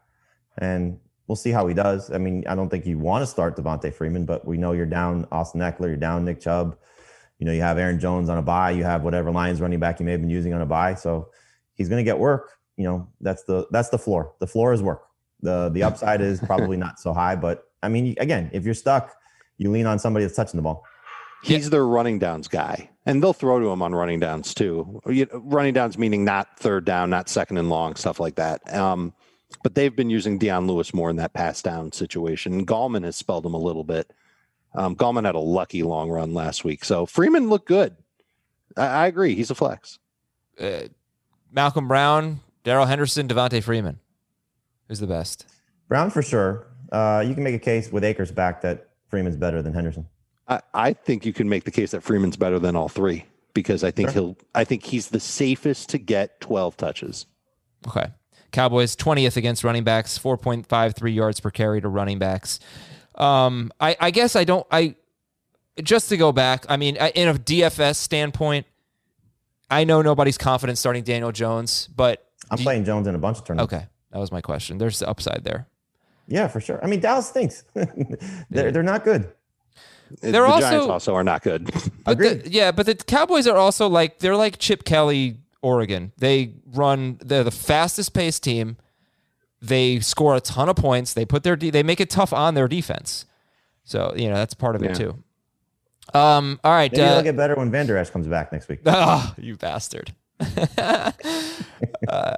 and we'll see how he does. I mean, I don't think you want to start Devonta Freeman, but we know you're down Austin Ekeler, you're down Nick Chubb. You know, you have Aaron Jones on a buy, You have whatever Lions running back you may have been using on a buy. So he's going to get work. You know, that's the that's the floor. The floor is work. the The upside is probably not so high, but I mean, again, if you're stuck, you lean on somebody that's touching the ball. He's their running downs guy, and they'll throw to him on running downs too. Running downs meaning not third down, not second and long, stuff like that. Um, but they've been using Dion Lewis more in that pass down situation. Gallman has spelled him a little bit. Um, Gallman had a lucky long run last week, so Freeman looked good. I, I agree, he's a flex. Uh, Malcolm Brown, Darrell Henderson, Devonta Freeman. Who's the best? Brown for sure. Uh, you can make a case with Akers back that Freeman's better than Henderson. I, I think you can make the case that Freeman's better than all three because I think he'll. I think he's the safest to get twelve touches. Okay. Cowboys 20th against running backs, 4.53 yards per carry to running backs. Um, I, I guess I don't. I just to go back. I mean, in a DFS standpoint, I know nobody's confident starting Daniel Jones, but I'm do you- playing Jones in a bunch of tournaments. okay, that was my question. There's the upside there. Yeah, for sure. I mean, Dallas stinks. they're, they're not good. The They're Giants also- also are not good. But the, Agreed. yeah, but the Cowboys are also like they're like Chip Kelly, Oregon. They run they're the fastest paced team. They score a ton of points. They put their de- they make it tough on their defense. So you know that's part of it too. Um. All right. Maybe uh, they'll get better when Vander Esch comes back next week. Oh, you bastard. uh,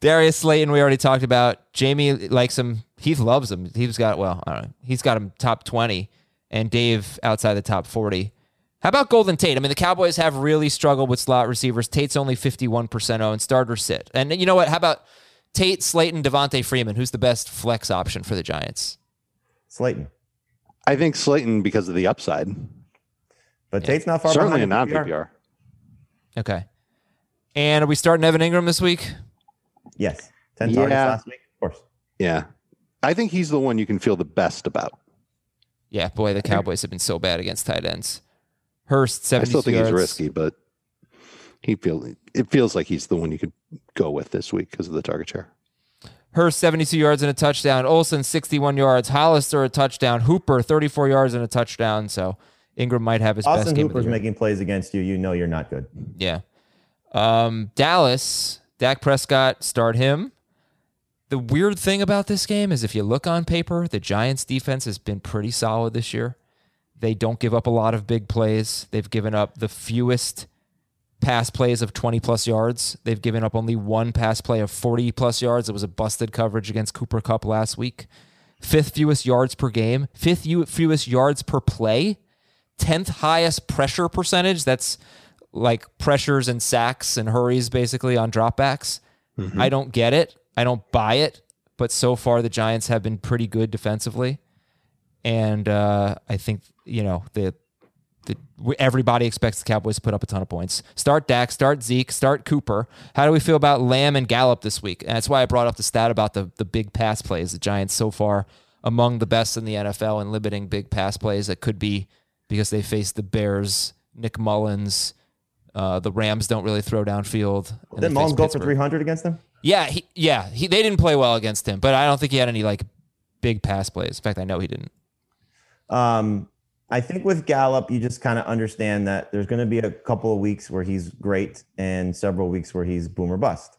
Darius Slayton, we already talked about. Jamie likes him. Heath loves him. He's got, well, I don't know. He's got him top 20 and Dave outside the top 40. How about Golden Tate? I mean, the Cowboys have really struggled with slot receivers. Tate's only 51% owned. Starter sit. And you know what? How about Tate, Slayton, Devonta Freeman? Who's the best flex option for the Giants? Slayton. I think Slayton because of the upside. But Tate's not far Certainly a behind. non in PPR. PPR. Okay. And are we starting Evan Engram this week? Yes. 10 targets Yeah. last week, of course. Yeah. I think he's the one you can feel the best about. Yeah, boy, the Cowboys have been so bad against tight ends. Hurst, I still think yards. he's risky, but he feel it feels like he's the one you could go with this week because of the target share. Hurst, 72 yards and a touchdown. Olson, 61 yards. Hollister, a touchdown. Hooper, 34 yards and a touchdown. So Engram might have his best Austin game of Hooper's the year. making plays against you. You know you're not good. Yeah. Um, Dallas, Dak Prescott, start him. The weird thing about this game is if you look on paper, the Giants defense has been pretty solid this year. They don't give up a lot of big plays. They've given up the fewest pass plays of 20 plus yards. They've given up only one pass play of 40 plus yards. It was a busted coverage against Cooper Kupp last week. Fifth fewest yards per game, fifth fewest yards per play, 10th highest pressure percentage. That's like pressures and sacks and hurries basically on dropbacks. I don't get it. I don't buy it. But so far, the Giants have been pretty good defensively. And uh, I think, you know, the, the everybody expects the Cowboys to put up a ton of points. Start Dak, start Zeke, start Cooper. How do we feel about Lamb and Gallup this week? And that's why I brought up the stat about the, the big pass plays. The Giants so far among the best in the NFL in limiting big pass plays. That could be because they face the Bears, Nick Mullens. Uh, the Rams don't really throw downfield. and Didn't they face Mullins go for 300 against them? Yeah, he, yeah, he, they didn't play well against him, but I don't think he had any like big pass plays. In fact, I know he didn't. Um, I think with Gallup, you just kind of understand that there's going to be a couple of weeks where he's great and several weeks where he's boom or bust.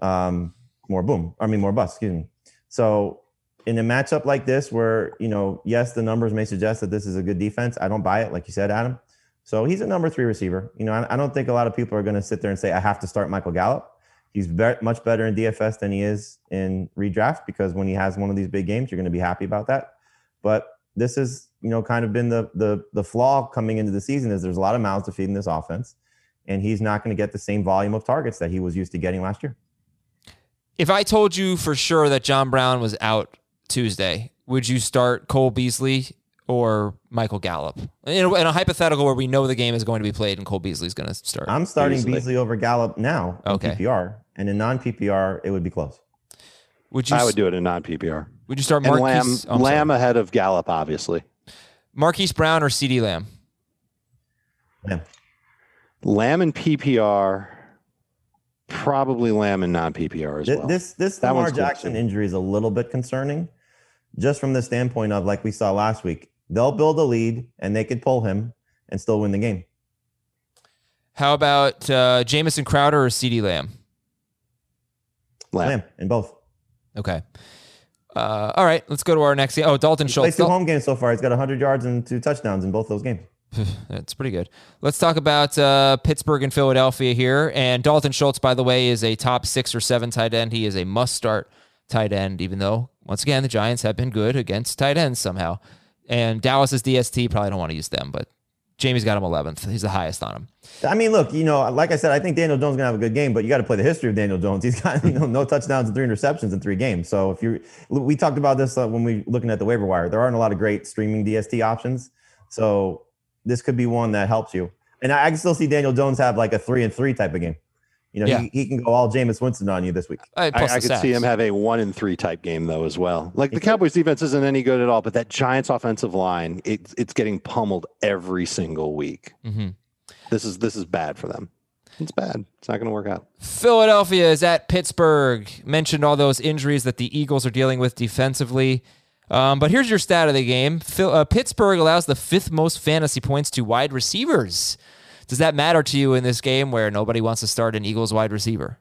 Um, more boom, I mean more bust. Excuse me. So in a matchup like this, where you know, yes, the numbers may suggest that this is a good defense. I don't buy it, like you said, Adam. So he's a number three receiver. You know, I, I don't think a lot of people are going to sit there and say I have to start Michael Gallup. He's very, much better in DFS than he is in redraft because when he has one of these big games, you're going to be happy about that. But this has, you know, kind of been the the the flaw coming into the season is there's a lot of mouths to feed in this offense, and he's not going to get the same volume of targets that he was used to getting last year. If I told you for sure that John Brown was out Tuesday, would you start Cole Beasley or Michael Gallup in a, in a hypothetical where we know the game is going to be played and Cole Beasley's going to start? I'm starting Beasley. Beasley, over Gallup now in Okay. PPR, and in non PPR it would be close. Would you? I would do it in non PPR. Would you start And Lamb, oh, Lamb ahead of Gallup, obviously. Marquise Brown or CeeDee Lamb? Lamb. Lamb and PPR, probably Lamb and non PPR as Th- well. This this That Lamar one's cool, Jackson injury is a little bit concerning, just from the standpoint of like we saw last week. They'll build a lead and they could pull him and still win the game. How about uh, Jamison Crowder or CeeDee Lamb? Lamb. Lamb in both. Okay. Uh, all right, let's go to our next game. Oh, Dalton He's played Schultz. two Dal- home games so far. He's got 100 yards and two touchdowns in both those games. That's pretty good. Let's talk about uh, Pittsburgh and Philadelphia here. And Dalton Schultz, by the way, is a top six or seven tight end. He is a must start tight end, even though, once again, the Giants have been good against tight ends somehow. And Dallas is DST. Probably don't want to use them, but Jamie's got him 11th. He's the highest on him. I mean, look, you know, like I said, I think Daniel Jones is gonna have a good game, but you got to play the history of Daniel Jones. He's got you know no touchdowns and three interceptions in three games. So if you, we talked about this uh, when we looking at the waiver wire. There aren't a lot of great streaming DST options, so this could be one that helps you. And I can still see Daniel Jones have like a three and three type of game. You know, Yeah. he, he can go all Jameis Winston on you this week. Uh, I, I could see him have a one in three type game though as well. Like the Cowboys defense isn't any good at all, but that Giants offensive line, it's it's getting pummeled every single week. Mhm. This is this is bad for them. It's bad. It's not going to work out. Philadelphia is at Pittsburgh. Mentioned all those injuries that the Eagles are dealing with defensively. Um, but here's your stat of the game Phil, uh, Pittsburgh allows the fifth most fantasy points to wide receivers. Does that matter to you in this game where nobody wants to start an Eagles wide receiver?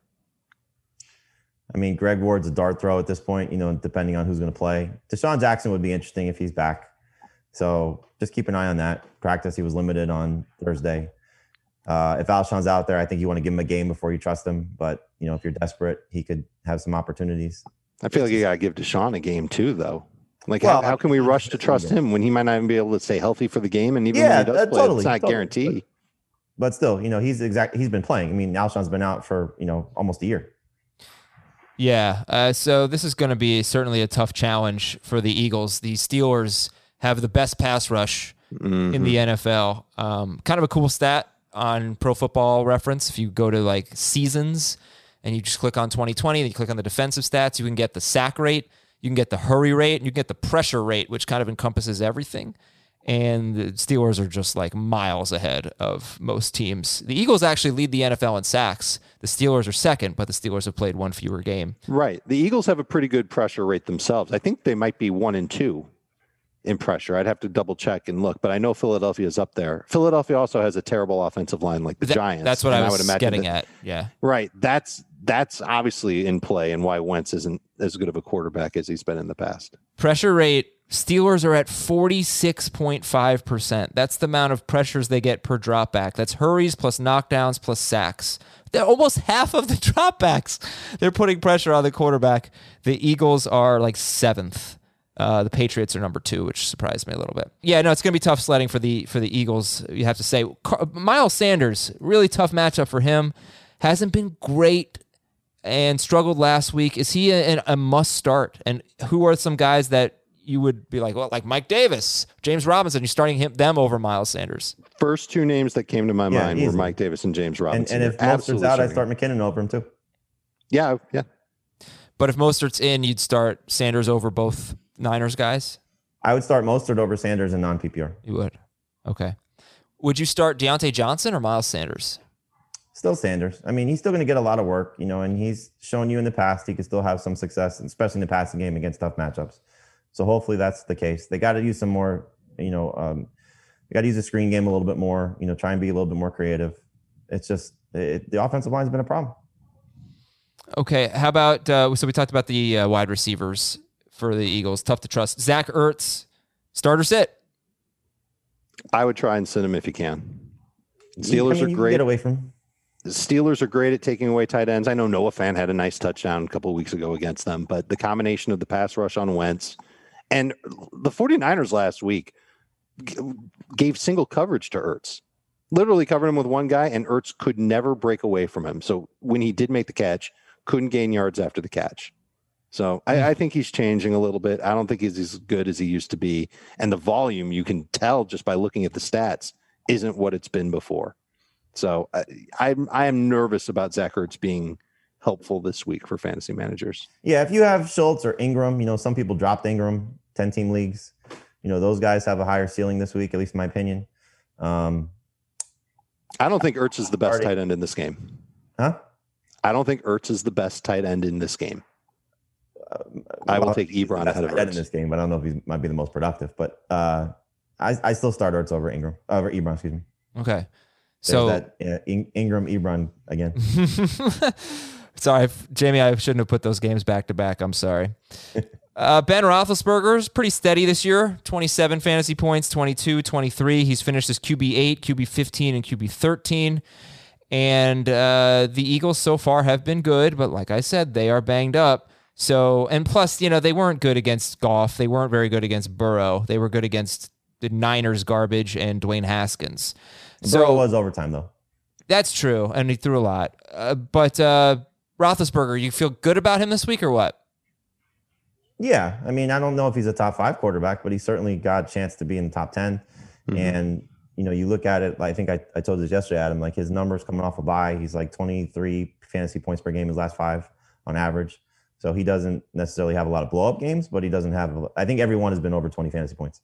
I mean, Greg Ward's a dart throw at this point. You know, depending on who's going to play. DeSean Jackson would be interesting if he's back. So just keep an eye on that. Practice. He was limited on Thursday. Uh, if Alshon's out there, I think you want to give him a game before you trust him. But you know, if you're desperate, he could have some opportunities. I feel like you got to give Deshaun a game too, though. Like, Well, how, how can we rush to trust him when he might not even be able to stay healthy for the game? And even Yeah, when he does play, totally, it's not totally. guaranteed. But still, you know, he's exact. He's been playing. I mean, Alshon's been out for you know almost a year. Yeah. Uh, so this is going to be certainly a tough challenge for the Eagles. The Steelers have the best pass rush in the NFL. Um, kind of a cool stat on Pro Football Reference. If you go to like seasons and you just click on 2020, then you click on the defensive stats, you can get the sack rate You can get the hurry rate and you can get the pressure rate, which kind of encompasses everything. And the Steelers are just like miles ahead of most teams. The Eagles actually lead the NFL in sacks. The Steelers are second, but the Steelers have played one fewer game. Right. The Eagles have a pretty good pressure rate themselves. I think they might be one and two in pressure. I'd have to double check and look, but I know Philadelphia is up there. Philadelphia also has a terrible offensive line like the That- Giants. That's what I was would imagine getting that- at. Yeah. Right. That's that's obviously in play and why Wentz isn't as good of a quarterback as he's been in the past. Pressure rate, Steelers are at 46.5%. That's the amount of pressures they get per dropback. That's hurries plus knockdowns plus sacks. They're almost half of the dropbacks. They're putting pressure on the quarterback. The Eagles are like seventh. Uh, the Patriots are number two, which surprised me a little bit. Yeah, no, it's going to be tough sledding for the for the Eagles. You have to say, Car- Miles Sanders, really tough matchup for him. Hasn't been great and struggled last week. Is he a, a must start? And who are some guys that you would be like, well, like Mike Davis, James Robinson? You're starting him them over Miles Sanders. First two names that came to my Yeah, mind were. Mike Davis and James Robinson. and if They're Mostert's out, I start McKinnon over him too. Yeah, yeah. But if Mostert's in, you'd start Sanders over both Niners guys. I would start Mostert over Sanders in non PPR. You would. Okay. Would you start Diontae Johnson or Miles Sanders? Still Sanders. I mean, he's still going to get a lot of work, you know, and he's shown you in the past he can still have some success, especially in the passing game against tough matchups. So hopefully that's the case. They got to use some more, you know, um, they got to use the screen game a little bit more, you know, try and be a little bit more creative. It's just it, the offensive line's been a problem. Okay. How about uh, so we talked about the uh, wide receivers for the Eagles. Tough to trust. Zach Ertz, starter sit. I would try and send him if you can. I Steelers mean, are you can great. Get away from. Steelers are great at taking away tight ends. I know Noah Fant had a nice touchdown a couple of weeks ago against them, but the combination of the pass rush on Wentz and the 49ers last week gave single coverage to Ertz. Literally covered him with one guy, and Ertz could never break away from him. So when he did make the catch, couldn't gain yards after the catch. So I, hmm. I think he's changing a little bit. I don't think he's as good as he used to be. And the volume, you can tell just by looking at the stats, isn't what it's been before. So I, I'm I am nervous about Zach Ertz being helpful this week for fantasy managers. Yeah, if you have Schultz or Engram, you know, some people dropped Engram, 10 team leagues. You know, those guys have a higher ceiling this week, at least in my opinion. Um, I don't think Ertz is the best Already- tight end in this game. huh? I don't think Ertz is the best tight end in this game. I will take Ebron best ahead of tight end in this game, but I don't know if he might be the most productive. But uh, I, I still start Ertz over Engram, over Ebron, excuse me. Okay. There's So that uh, In- Engram Ebron again. sorry, Jamie. I shouldn't have put those games back to back. I'm sorry. Uh, ben Roethlisberger's pretty steady this year 27 fantasy points, 22, 23. He's finished as QB8, QB15, and QB13. And uh, the Eagles so far have been good, but like I said, they are banged up. So, and plus, you know, they weren't good against Goff. They weren't very good against Burrow. They were good against the Niners garbage and Dwayne Haskins. So Burrow was overtime though. That's true, and he threw a lot. Uh, but uh, Roethlisberger, you feel good about him this week or what? Yeah, I mean, I don't know if he's a top five quarterback, but he certainly got a chance to be in the top 10 mm-hmm. And you know, you look at it. I think I, I told this yesterday, Adam. Like his numbers coming off a bye, he's like 23 fantasy points per game his last five on average. So he doesn't necessarily have a lot of blow up games, but he doesn't have. I think everyone has been over 20 fantasy points.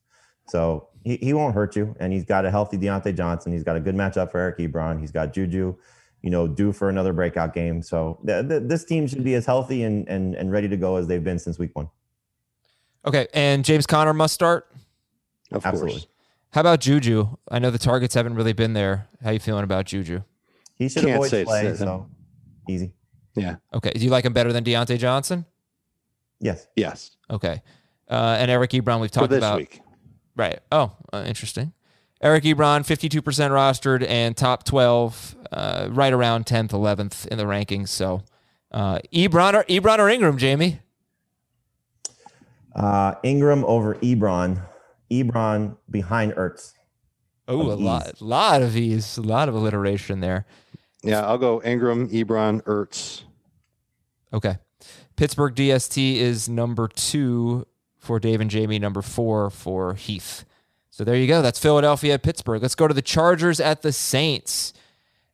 So he, he won't hurt you. And he's got a healthy Diontae Johnson. He's got a good matchup for Eric Ebron. He's got Juju, you know, due for another breakout game. So th- th- this team should be as healthy and, and and ready to go as they've been since week one. Okay, and James Conner must start. Of Absolutely. course. How about Juju? I know the targets haven't really been there. How you feeling about Juju? He should Can't avoid say play. So easy. Yeah. Okay, do you like him better than Diontae Johnson? Yes. Yes. Okay, uh, and Eric Ebron we've For talked this about. week. Right. Oh, uh, interesting. Eric Ebron, 52% rostered and top 12, uh, right around 10th, 11th in the rankings. So, uh, Ebron or Ebron or Engram, Jamie? Uh, Engram over Ebron. Ebron behind Ertz. Oh, a Of lot, lot of ease, a lot of alliteration there. Yeah, I'll go Engram, Ebron, Ertz. Okay. Pittsburgh DST is number two for Dave and Jamie, number four for Heath. So there you go. That's Philadelphia at Pittsburgh. Let's go to the Chargers at the Saints.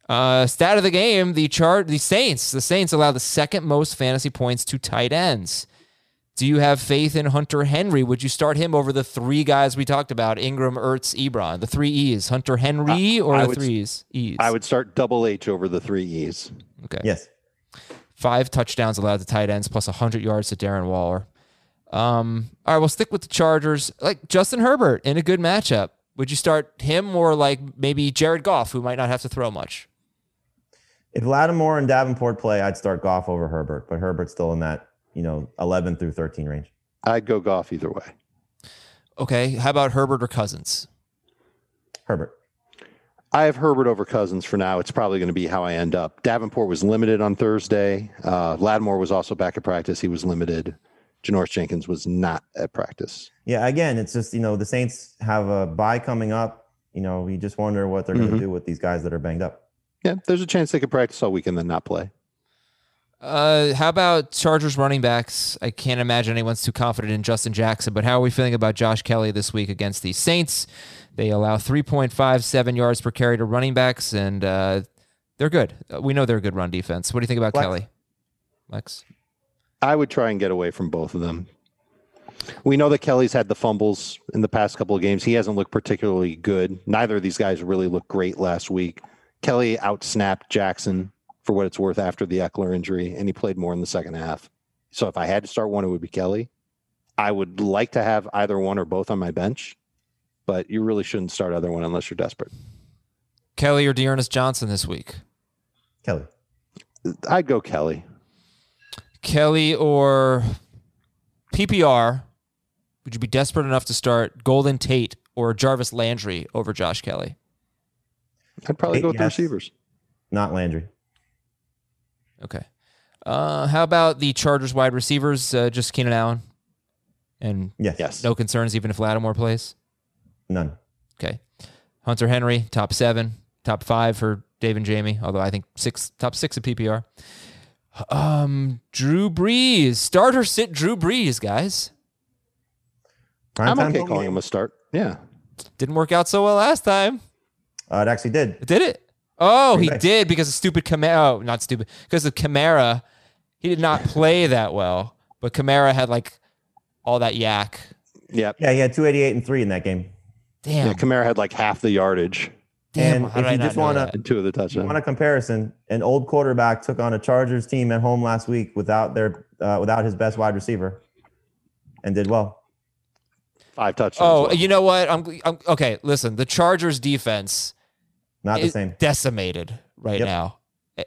Uh, stat of the game: the chart, the Saints. The Saints allow the second most fantasy points to tight ends. Do you have faith in Hunter Henry? Would you start him over the three guys we talked about Engram, Ertz, Ebron, the three E's? Hunter Henry or I the would- three E's? E's. I would start double H over the three E's. Okay. Yes. Five touchdowns allowed to tight ends plus 100 yards to Darren Waller. Um, all right, we'll stick with the Chargers. Like Justin Herbert in a good matchup. Would you start him or like maybe Jared Goff, who might not have to throw much? If Lattimore and Davenport play, I'd start Goff over Herbert, but Herbert's still in that you know 11 through 13 range. I'd go Goff either way. Okay. How about Herbert or Cousins? Herbert. I have Herbert over Cousins for now. It's probably going to be how I end up. Davenport was limited on Thursday. Uh, Lattimore was also back at practice. He was limited. Janoris Jenkins was not at practice. Yeah, again, it's just you know the Saints have a bye coming up. You know, you just wonder what they're going to do with these guys that are banged up. Yeah, there's a chance they could practice all week and then not play. Uh, how about Chargers running backs? I can't imagine anyone's too confident in Justin Jackson, but how are we feeling about Josh Kelley this week against the Saints? They allow 3.57 yards per carry to running backs, and uh, they're good. Uh, We know they're a good run defense. What do you think about Lex? Kelley? Lex? I would try and get away from both of them. We know that Kelley's had the fumbles in the past couple of games. He hasn't looked particularly good. Neither of these guys really looked great last week. Kelley outsnapped Jackson for what it's worth after the Ekeler injury, and he played more in the second half. So if I had to start one, it would be Kelley. I would like to have either one or both on my bench, but you really shouldn't start either one unless you're desperate. Kelley or D'Ernest Johnson this week? Kelley. I'd go Kelley. Kelley or PPR? Would you be desperate enough to start Golden Tate or Jarvis Landry over Josh Kelley? I'd probably Hey, go with the receivers. Not Landry. Okay. Uh, how about the Chargers wide receivers? Uh, just Keenan Allen, and Yes. Yes. no concerns even if Lattimore plays. None. Okay. Hunter Henry, top seven, top five for Dave and Jamie, although I think six, top six of PPR. Um, Drew Brees, starter sit Drew Brees, guys. Prime I'm okay calling him a start. Yeah. Didn't work out so well last time. Uh, it actually did. Did it? Oh, he Green did because of stupid Kamara. Oh, not stupid. Because of Kamara, he did not play that well. But Kamara had like all that yak. Yeah. Yeah, he had 288 and three in that game. Damn. Yeah. Kamara had like half the yardage damn. and if you just wanna- that? and two of the touchdowns. want a comparison? An old quarterback took on a Chargers team at home last week without their uh, without his best wide receiver, and did well. Five touchdowns. Oh, well. you know what? I'm, I'm okay. Listen, the Chargers defense Not the is same. decimated right Yep. now. Eh,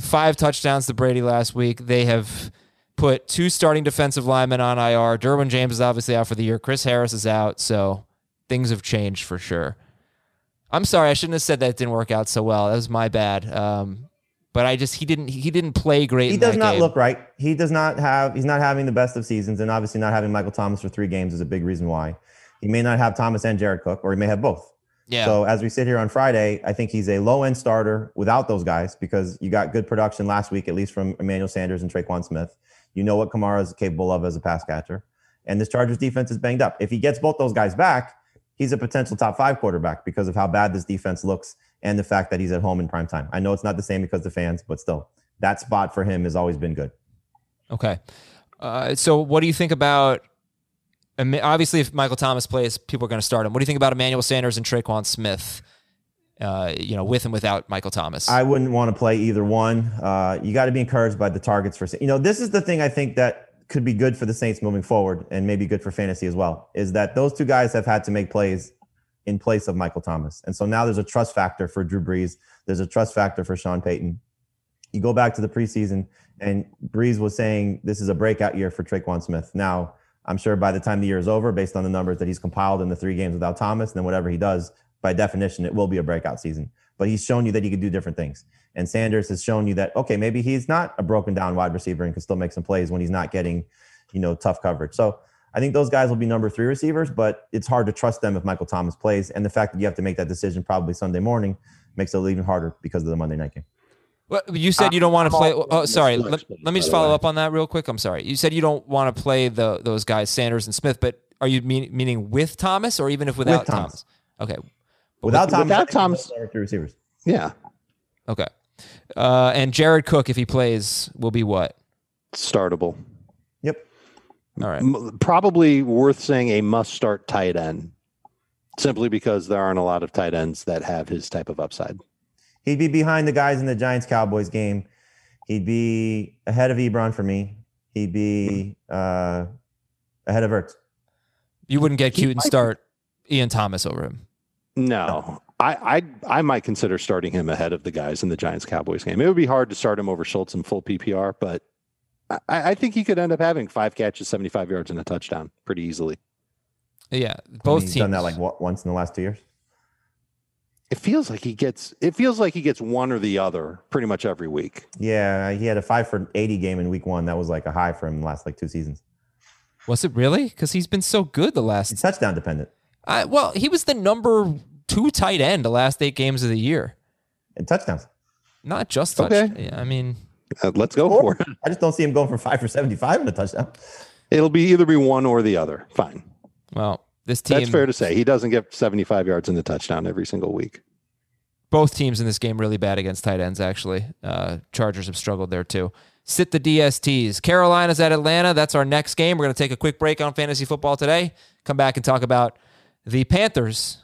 Five touchdowns to Brady last week. They have put two starting defensive linemen on IR. Derwin James is obviously out for the year. Chris Harris is out, so things have changed for sure. I'm sorry, I shouldn't have said that it didn't work out so well. That was my bad. Um, but I just he didn't he didn't play great. He does not game. look right. He does not have. He's not having the best of seasons, and obviously not having Michael Thomas for three games is a big reason why. He may not have Thomas and Jared Cook, or he may have both. Yeah. So as we sit here on Friday, I think he's a low end starter without those guys because you got good production last week, at least from Emmanuel Sanders and Tre'Quan Smith. You know what Kamara is capable of as a pass catcher. And this Chargers defense is banged up. If he gets both those guys back, he's a potential top five quarterback because of how bad this defense looks and the fact that he's at home in prime time. I know it's not the same because the fans, but still, that spot for him has always been good. Okay. Uh, so what do you think about? Obviously, if Michael Thomas plays, people are going to start him. What do you think about Emmanuel Sanders and Tre'Quan Smith? Uh, you know, with and without Michael Thomas. I wouldn't want to play either one. Uh, you got to be encouraged by the targets for, you know, this is the thing I think that could be good for the Saints moving forward and maybe good for fantasy as well is that those two guys have had to make plays in place of Michael Thomas. And so now there's a trust factor for Drew Brees. There's a trust factor for Sean Payton. You go back to the preseason and Brees was saying this is a breakout year for Tre'Quan Smith. Now, I'm sure by the time the year is over, based on the numbers that he's compiled in the three games without Thomas, and then whatever he does, by definition, it will be a breakout season. But he's shown you that he can do different things. And Sanders has shown you that, okay, maybe he's not a broken down wide receiver and can still make some plays when he's not getting, you know, tough coverage. So I think those guys will be number three receivers, but it's hard to trust them if Michael Thomas plays. And the fact that you have to make that decision probably Sunday morning makes it even harder because of the Monday night game. Well, you said you don't want to play. Oh, sorry. Let's- Let, me just follow up on that real quick. I'm sorry. You said you don't want to play the those guys, Sanders and Smith, but are you mean, meaning with Thomas or even if without Thomas. Thomas? Okay. Without Thomas, without I think those Thomas- three receivers. Yeah. Okay. Uh, and Jared Cook, if he plays, will be what? Startable. Yep. All right. M- Probably worth saying a must start tight end, simply because there aren't a lot of tight ends that have his type of upside. He'd be behind the guys in the Giants Cowboys game. He'd be ahead of Ebron for me. He'd be uh, ahead of Ertz. You wouldn't get cute and start Ian Thomas over him. No, I, I I might consider starting him ahead of the guys in the Giants Cowboys game. It would be hard to start him over Schultz in full PPR, but I, I think he could end up having five catches, seventy five yards, and a touchdown pretty easily. Yeah, I mean, both he's teams. done that like what, once in the last two years. It feels like he gets it feels like he gets one or the other pretty much every week. Yeah, he had a five for eighty game in week one. That was like a high for him the last like two seasons. Was it really? Because he's been so good the last. He's touchdown dependent I, well, he was the number two tight end the last eight games of the year. and touchdowns. Not just touch. Okay. Yeah, I mean, Uh, let's go for it. I just don't see him going for five for seventy five in a touchdown. It'll be either be one or the other. Fine. well, this team. That's fair to say. He doesn't get 75 yards in the touchdown every single week. both teams in this game really bad against tight ends. Actually, uh, Chargers have struggled there too. Sit the DSTs. Carolina's at Atlanta. That's our next game. We're going to take a quick break on fantasy football today. Come back and talk about the Panthers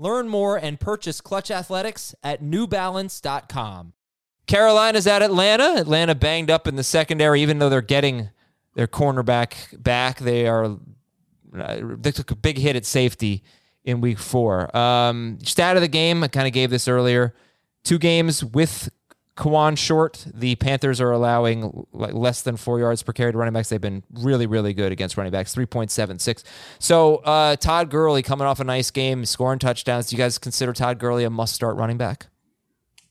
Learn more and purchase Clutch Athletics at newbalance.com. Carolina's at Atlanta. Atlanta banged up in the secondary, even though they're getting their cornerback back. They are they took a big hit at safety in week four. Um, stat of the game, I kind of gave this earlier. Two games with Kawann Short. The Panthers are allowing like less than four yards per carry to running backs. They've been really, really good against running backs, 3.76. So uh, Todd Gurley coming off a nice game, scoring touchdowns. Do you guys consider Todd Gurley a must start running back?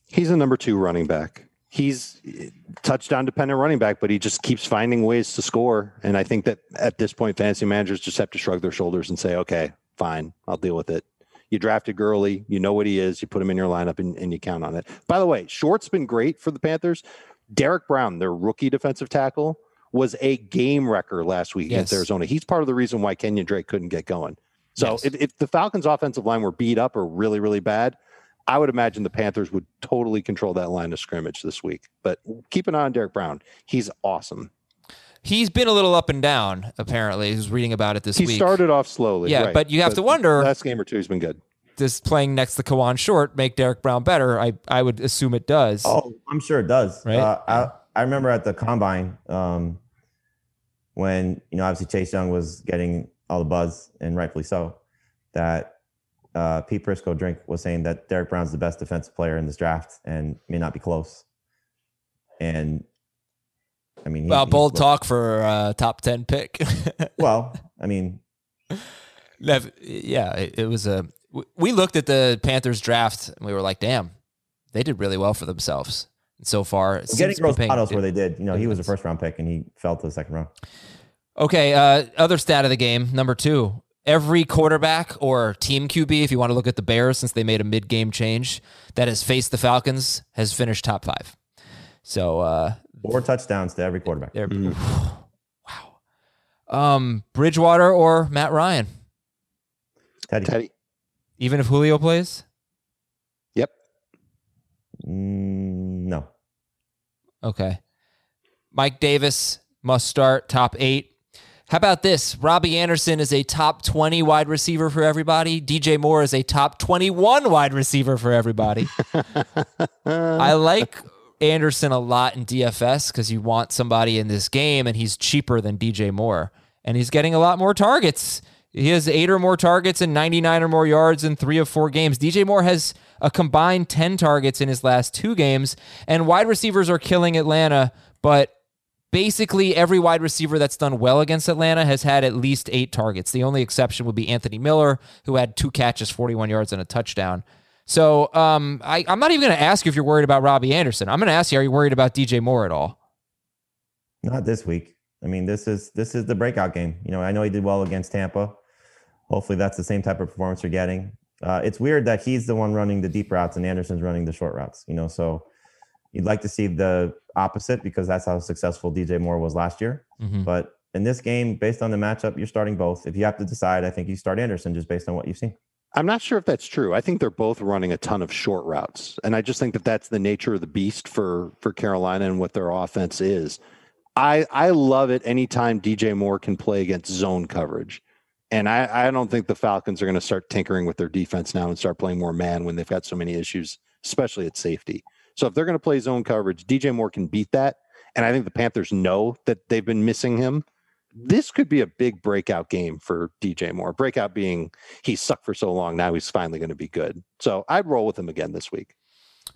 He's a number two running back. He's touchdown dependent running back, but he just keeps finding ways to score. And I think that at this point, fantasy managers just have to shrug their shoulders and say, okay, fine, I'll deal with it. You drafted Gurley, you know what he is, you put him in your lineup and, and you count on it. By the way, Short's been great for the Panthers. Derrick Brown, their rookie defensive tackle, was a game wrecker last week against Arizona. He's part of the reason why Kenyon Drake couldn't get going. So Yes. if, if the Falcons' offensive line were beat up or really, really bad, I would imagine the Panthers would totally control that line of scrimmage this week. But keep an eye on Derrick Brown. He's awesome. He's been a little up and down, apparently. I was reading about it this He week. He started off slowly. Yeah, right, but you have to wonder- Last game or two, he's been good. Does playing next to Kawann Short make Derrick Brown better? I, I would assume it does. Oh, I'm sure it does. Right? Uh, I I remember at the combine um, when you know obviously Chase Young was getting all the buzz and rightfully so. That uh, Pete Prisco drink was saying that Derrick Brown's the best defensive player in this draft and may not be close. And I mean, he- well, bold looked- talk for uh, top 10 pick. Well, I mean, yeah, it, it was a. We looked at the Panthers draft and we were like, damn, they did really well for themselves. So far, getting be where they did. You know, he was a first round pick and he fell to the second round. Okay, uh, other stat of the game, number two. Every quarterback or team QB, if you want to look at the Bears, since they made a mid-game change that has faced the Falcons, has finished top five. So uh, Four touchdowns to every quarterback. they're wow. Um, Bridgewater or Matt Ryan, Teddy. Teddy. even if Julio plays. Mm, no. Okay. Mike Davis must start top eight. How about this? Robbie Anderson is a top 20 wide receiver for everybody. DJ Moore is a top 21 wide receiver for everybody. I like Anderson a lot in DFS because you want somebody in this game, and he's cheaper than DJ Moore. And he's getting a lot more targets. He has eight or more targets and 99 or more yards in three of four games. DJ Moore has a combined 10 targets in his last two games, and wide receivers are killing Atlanta, but basically every wide receiver that's done well against Atlanta has had at least eight targets. The only exception would be Anthony Miller, who had two catches, 41 yards, and a touchdown. So um, I, I'm not even going to ask you if you're worried about Robbie Anderson. I'm going to ask you, are you worried about DJ Moore at all? Not this week. I mean, this is this is the breakout game. You know, I know he did well against Tampa. Hopefully, that's the same type of performance you're getting. Uh, it's weird that he's the one running the deep routes and Anderson's running the short routes. You know, so you'd like to see the opposite because that's how successful DJ Moore was last year. Mhm. But in this game, based on the matchup, you're starting both. If you have to decide, I think you start Anderson just based on what you've seen. I'm not sure if that's true. I think they're both running a ton of short routes, and I just think that that's the nature of the beast for for Carolina and what their offense is. I I love it anytime DJ Moore can play against zone coverage, and I I don't think the Falcons are going to start tinkering with their defense now and start playing more man when they've got so many issues, especially at safety. So if they're going to play zone coverage, DJ Moore can beat that, and I think the Panthers know that they've been missing him. This could be a big breakout game for DJ Moore. Breakout being he sucked for so long, now he's finally going to be good. So I'd roll with him again this week.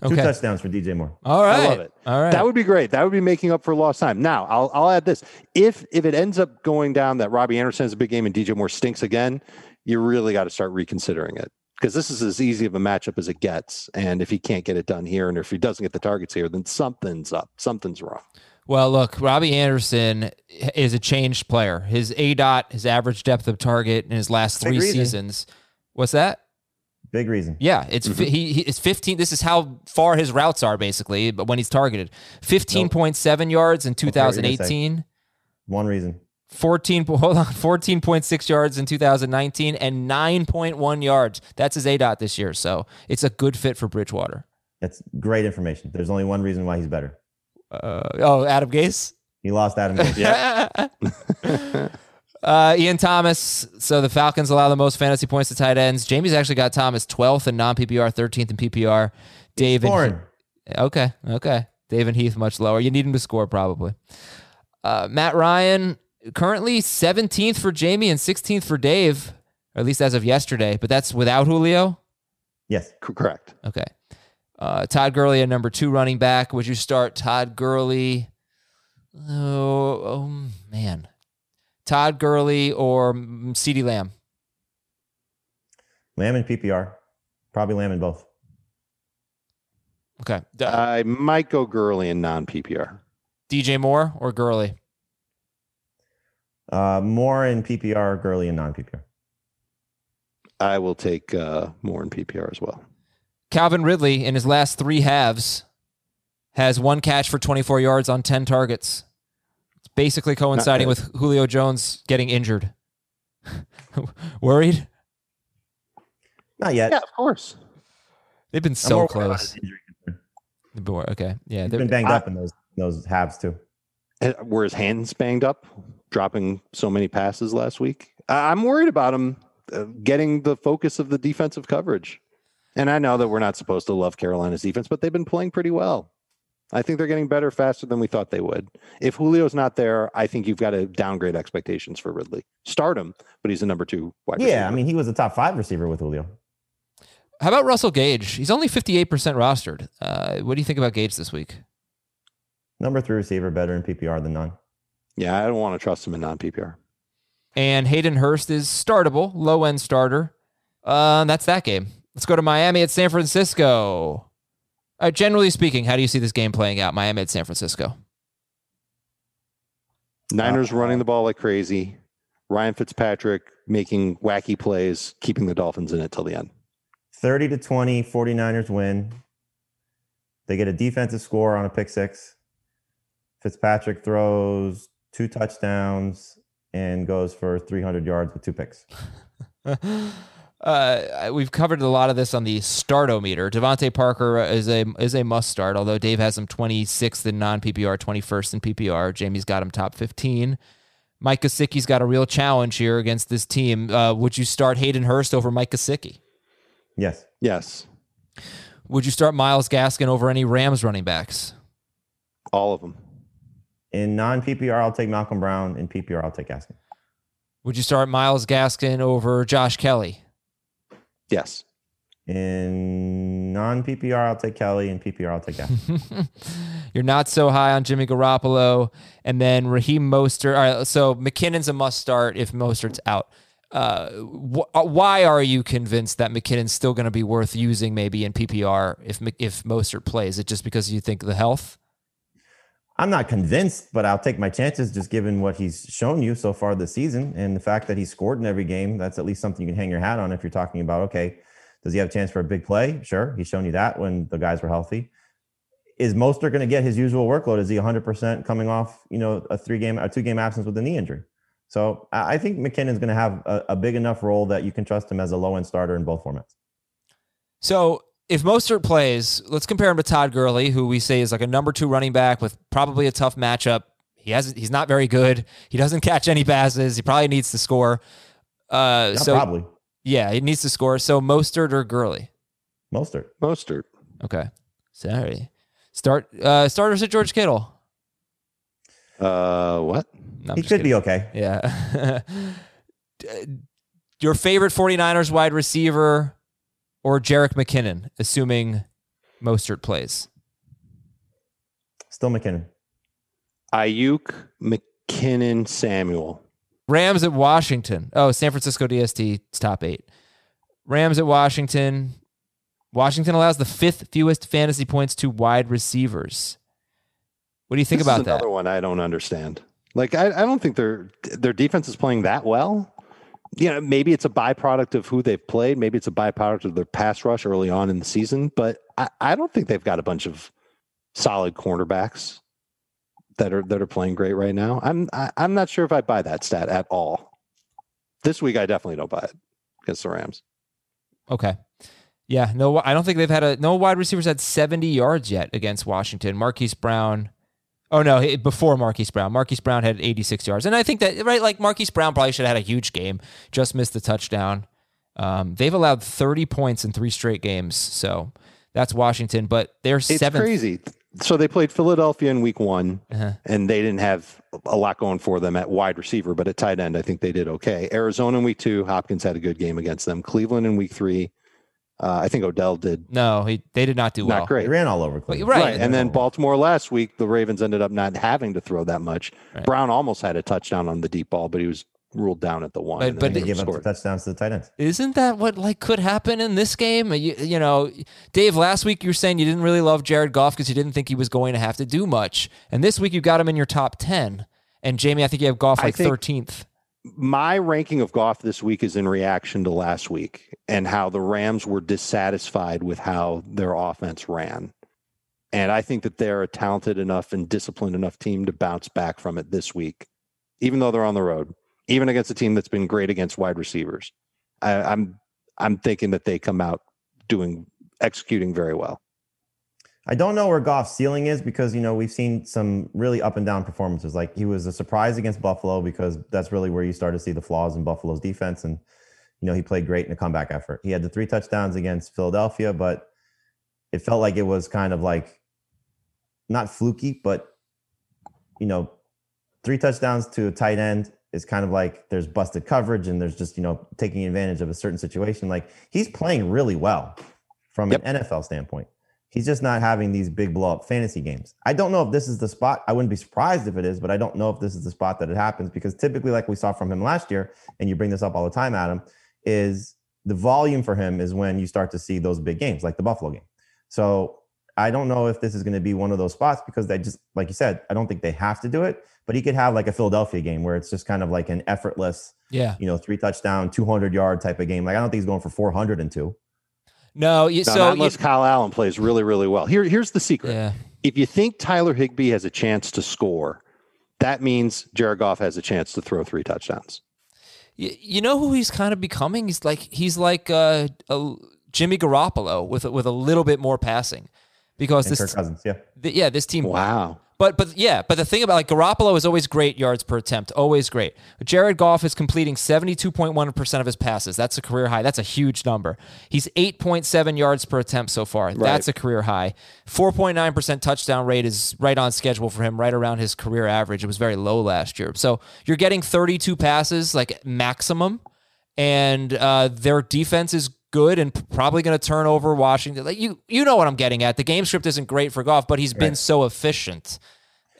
Two touchdowns for DJ Moore. All right. I love it. All right. That would be great. That would be making up for lost time. Now, I'll I'll add this. If if it ends up going down that Robbie Anderson has a big game and DJ Moore stinks again, you really got to start reconsidering it. Because this is as easy of a matchup as it gets. And if he can't get it done here, and if he doesn't get the targets here, then something's up. Something's wrong. Well, look, Robbie Anderson is a changed player. His A dot, his average depth of target in his last Big three reason. seasons. What's that? Big reason. Yeah, it's mm-hmm. fi- he, he it's 15. This is how far his routes are basically, but when he's targeted, 15.7 yards in what you're gonna 2018, One reason. 14 hold on, 14.6 yards in 2019 and 9.1 yards. That's his A dot this year, so it's a good fit for Bridgewater. That's great information. There's only one reason why he's better. Uh, oh, Adam Gase. He lost Adam. Gase. uh, Ian Thomas. So the Falcons allow the most fantasy points to tight ends. Jamie's actually got Thomas 12th in non PPR, 13th in PPR. Dave and Scoring. okay, okay. Dave and Heath much lower. You need him to score probably. Uh, Matt Ryan currently 17th for Jamie and 16th for Dave, or at least as of yesterday. But that's without Julio. Yes. Correct. Okay. Uh, Todd Gurley, a number two running back. Would you start Todd Gurley? Oh, oh man. Todd Gurley or mm, CeeDee Lamb? Lamb and PPR. Probably Lamb in both. Okay. I might go Gurley in non PPR. DJ Moore or Gurley? Uh, more in PPR, Gurley and non PPR. I will take uh, more in PPR as well. Calvin Ridley in his last three halves has one catch for 24 yards on 10 targets. It's basically coinciding with Julio Jones getting injured. Worried? Not yet. Yeah, of course. They've been so more worried about close. his injury concern. Boy, Okay. Yeah. they've been banged I- up in those those halves too. And Were his hands banged up, dropping so many passes last week? I- I'm worried about him uh, getting the focus of the defensive coverage. And I know that we're not supposed to love Carolina's defense, but they've been playing pretty well. I think they're getting better faster than we thought they would. If Julio's not there, I think you've got to downgrade expectations for Ridley. Start him, but he's a number two wide Yeah, receiver. I mean he was a top five receiver with Julio. How about Russell Gage? He's only 58% rostered. Uh, what do you think about Gage this week? Number three receiver, better in PPR than none. yeah, I don't want to trust him in non PPR. And Hayden Hurst is startable, low end starter. Uh, that's that game. Let's go to Miami at San Francisco. Uh, generally speaking, how do you see this game playing out? Miami at San Francisco. Niners running the ball like crazy. Ryan Fitzpatrick making wacky plays, keeping the Dolphins in it till the end. 30 to 20, 49ers win. They get a defensive score on a pick six. Fitzpatrick throws two touchdowns and goes for 300 yards with two picks. Uh, we've covered a lot of this on the startometer. DeVante Parker is a is a must start. Although Dave has him 26th in non PPR, 21st in PPR. Jamie's got him top 15. Mike Gesicki's got a real challenge here against this team. Uh, would you start Hayden Hurst over Mike Gesicki? Yes. Yes. Would you start Myles Gaskin over any Rams running backs? All of them. In non PPR, I'll take Malcolm Brown. In PPR, I'll take Gaskin. Would you start Myles Gaskin over Josh Kelley? Yes. In non PPR, I'll take Kelley. In PPR, I'll take Gaskin. You're not so high on Jimmy Garoppolo, and then Raheem Mostert. All right, so McKinnon's a must start if Mostert's out. Uh, wh- why are you convinced that McKinnon's still going to be worth using maybe in PPR if if Mostert plays? Is it just because you think the health? I'm not convinced, but I'll take my chances just given what he's shown you so far this season and the fact that he scored in every game. That's at least something you can hang your hat on if you're talking about, okay, does he have a chance for a big play? Sure. He's shown you that when the guys were healthy. Is Mostert going to get his usual workload? Is he 100% coming off, you know, a three game, a two game absence with a knee injury? So I think McKinnon's going to have a, a big enough role that you can trust him as a low end starter in both formats. So if Mostert plays, let's compare him to Todd Gurley, who we say is like a number two running back with probably a tough matchup. He has he's not very good. He doesn't catch any passes. He probably needs to score. Uh, Yeah, so probably yeah, he needs to score. So Mostert or Gurley? Mostert. Mostert. Okay, sorry. Start uh, starters at George Kittle. Uh, what? No, He just could kidding. be okay. Yeah. Your favorite 49ers wide receiver or Jerick McKinnon, assuming Mostert plays. Still McKinnon. Aiyuk, McKinnon, Samuel. Rams at Washington. Oh, San Francisco DST it's top eight. Rams at Washington. Washington allows the fifth fewest fantasy points to wide receivers. What do you think This about is that? another one I don't understand. Like I, I don't think their their defense is playing that well. You know, maybe it's a byproduct of who they've played. Maybe it's a byproduct of their pass rush early on in the season. But I, I don't think they've got a bunch of solid cornerbacks that are that are playing great right now. I'm I, I'm not sure if I buy that stat at all. This week, I definitely don't buy it against the Rams. Okay. Yeah, no, I don't think they've had a no wide receivers had 70 yards yet against Washington. Marquise Brown. Oh no, before Marquise Brown. Marquise Brown had 86 yards. And I think that right like Marquise Brown probably should have had a huge game. Just missed the touchdown. Um, they've allowed 30 points in three straight games. So that's Washington, but they're It's seventh. crazy. So they played Philadelphia in week one, Uh-huh. and they didn't have a lot going for them at wide receiver, but at tight end, I think they did okay. Arizona in week two, Hopkins had a good game against them. Cleveland in week three, uh, I think Odell did No, he, they did not do well. not great. They ran all over Cleveland. right. And then Baltimore last week, the Ravens ended up not having to throw that much. Right. Brown almost had a touchdown on the deep ball, but he was ruled down at the one. But- and but They he give up the touchdowns to the tight ends. Isn't that what like could happen in this game? You, you know, Dave, last week you were saying you didn't really love Jared Goff because you didn't think he was going to have to do much. And this week you got him in your top 10. And Jamie, I think you have Goff like think- 13th. My ranking of Goff this week is in reaction to last week and how the Rams were dissatisfied with how their offense ran. And I think that they're a talented enough and disciplined enough team to bounce back from it this week, even though they're on the road, even against a team that's been great against wide receivers. I, I'm I'm thinking that they come out doing executing very well. I don't know where Goff's ceiling is because you know we've seen some really up and down performances. Like he was a surprise against Buffalo because that's really where you start to see the flaws in Buffalo's defense, and you know he played great in a comeback effort. He had the three touchdowns against Philadelphia, but it felt like it was kind of like not fluky, but you know, three touchdowns to a tight end is kind of like there's busted coverage and there's just you know taking advantage of a certain situation. Like he's playing really well from an NFL standpoint. He's just not having these big blow up fantasy games. I don't know if this is the spot. I wouldn't be surprised if it is, but I don't know if this is the spot that it happens because typically, like we saw from him last year, and you bring this up all the time, Adam, is the volume for him is when you start to see those big games, like the Buffalo game. So I don't know if this is going to be one of those spots because they just, like you said, I don't think they have to do it, but he could have like a Philadelphia game where it's just kind of like an effortless, Yeah. you know, three touchdown, 200 yard type of game. Like I don't think he's going for 402. No, you, No, so not unless you- Kyle Allen plays really, really well. Here, here's the secret. yeah. if you think Tyler Higbee has a chance to score, that means Jared Goff has a chance to throw three touchdowns. Y- you know who he's kind of becoming? He's like he's like uh, a Jimmy Garoppolo with a- with a little bit more passing because And this Kirk Cousins, yeah. th- yeah this team Wow. But but yeah, but the thing about like Garoppolo is always great yards per attempt, always great. Jared Goff is completing 72.1% of his passes. That's a career high. That's a huge number. He's 8.7 yards per attempt so far. That's a career high. 4.9% touchdown rate is right on schedule for him, right around his career average. It was very low last year. So you're getting 32 passes like maximum and uh, their defense is good and probably going to turn over Washington. Like you, you know what I'm getting at. The game script isn't great for Goff, but he's been Right. so efficient.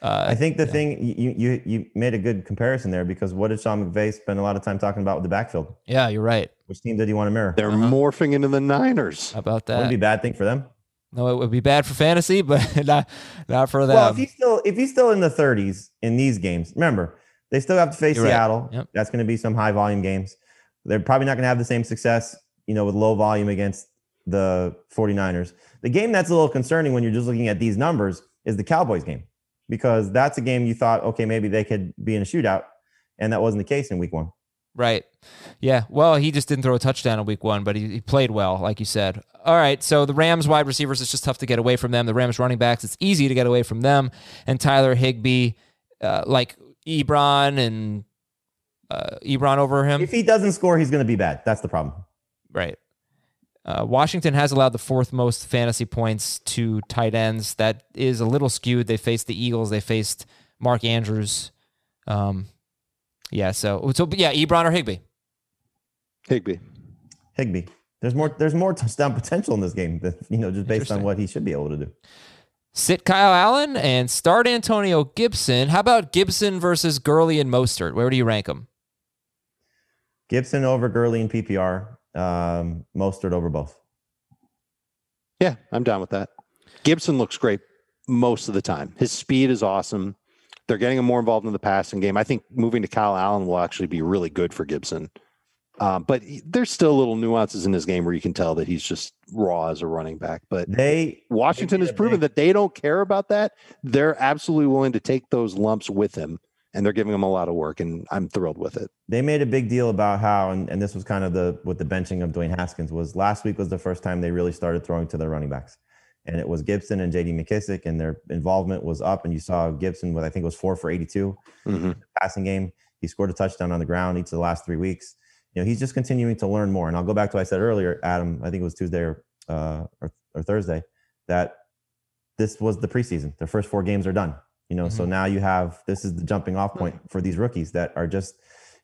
Uh, I think the thing you, you you made a good comparison there because what did Sean McVay spend a lot of time talking about with the backfield? Yeah, you're right. Which team did he want to mirror? They're uh-huh. morphing into the Niners. How about that? Wouldn't be a bad thing for them. no, it would be bad for fantasy, but not not for them. Well, if he's still if he's still in the 30s in these games, remember they still have to face You're right. Seattle. Yep. That's going to be some high volume games. They're probably not going to have the same success, you know, with low volume against the 49ers. The game that's a little concerning when you're just looking at these numbers is the Cowboys game because that's a game you thought, okay, maybe they could be in a shootout, and that wasn't the case in Week One. right. Yeah. Well, he just didn't throw a touchdown in week one, but he, he played well, like you said. All right. So the Rams wide receivers, it's just tough to get away from them. The Rams running backs, it's easy to get away from them. And Tyler Higbee, uh, like Ebron and uh, Ebron over him. If he doesn't score, he's going to be bad. That's the problem. Right. Uh, Washington has allowed the fourth most fantasy points to tight ends. That is a little skewed. They faced the Eagles. They faced Mark Andrews. Um, yeah. So, so yeah, Ebron or Higbee. Higbee. Higbee. There's more. There's more touchdown potential in this game. That, you know, just based on what he should be able to do. Sit Kyle Allen and start Antonio Gibson. How about Gibson versus Gurley and Mostert? Where do you rank them? Gibson over Gurley in PPR. Um, Mostert over both. Yeah, I'm down with that. Gibson looks great most of the time. His speed is awesome. They're getting him more involved in the passing game. I think moving to Kyle Allen will actually be really good for Gibson. Um, but he- there's still little nuances in his game where you can tell that he's just raw as a running back. But They Washington They has proven that they don't care about that. They're absolutely willing to take those lumps with him, and they're giving him a lot of work, and I'm thrilled with it. they made a big deal about how, and, and this was kind of the with the benching of Dwayne Haskins was last week was the first time they really started throwing to their running backs, and it was Gibson and J.D. McKissic, and their involvement was up, and you saw Gibson with I think it was four for 82 Mhm. passing game. He scored a touchdown on the ground each of the last three weeks. You know, he's just continuing to learn more. And I'll go back to what I said earlier, Adam. I think it was Tuesday or uh, or, or Thursday that this was the preseason. The first four games are done. You know, so mm-hmm. now you have this is the jumping off point mm-hmm. for these rookies that are just,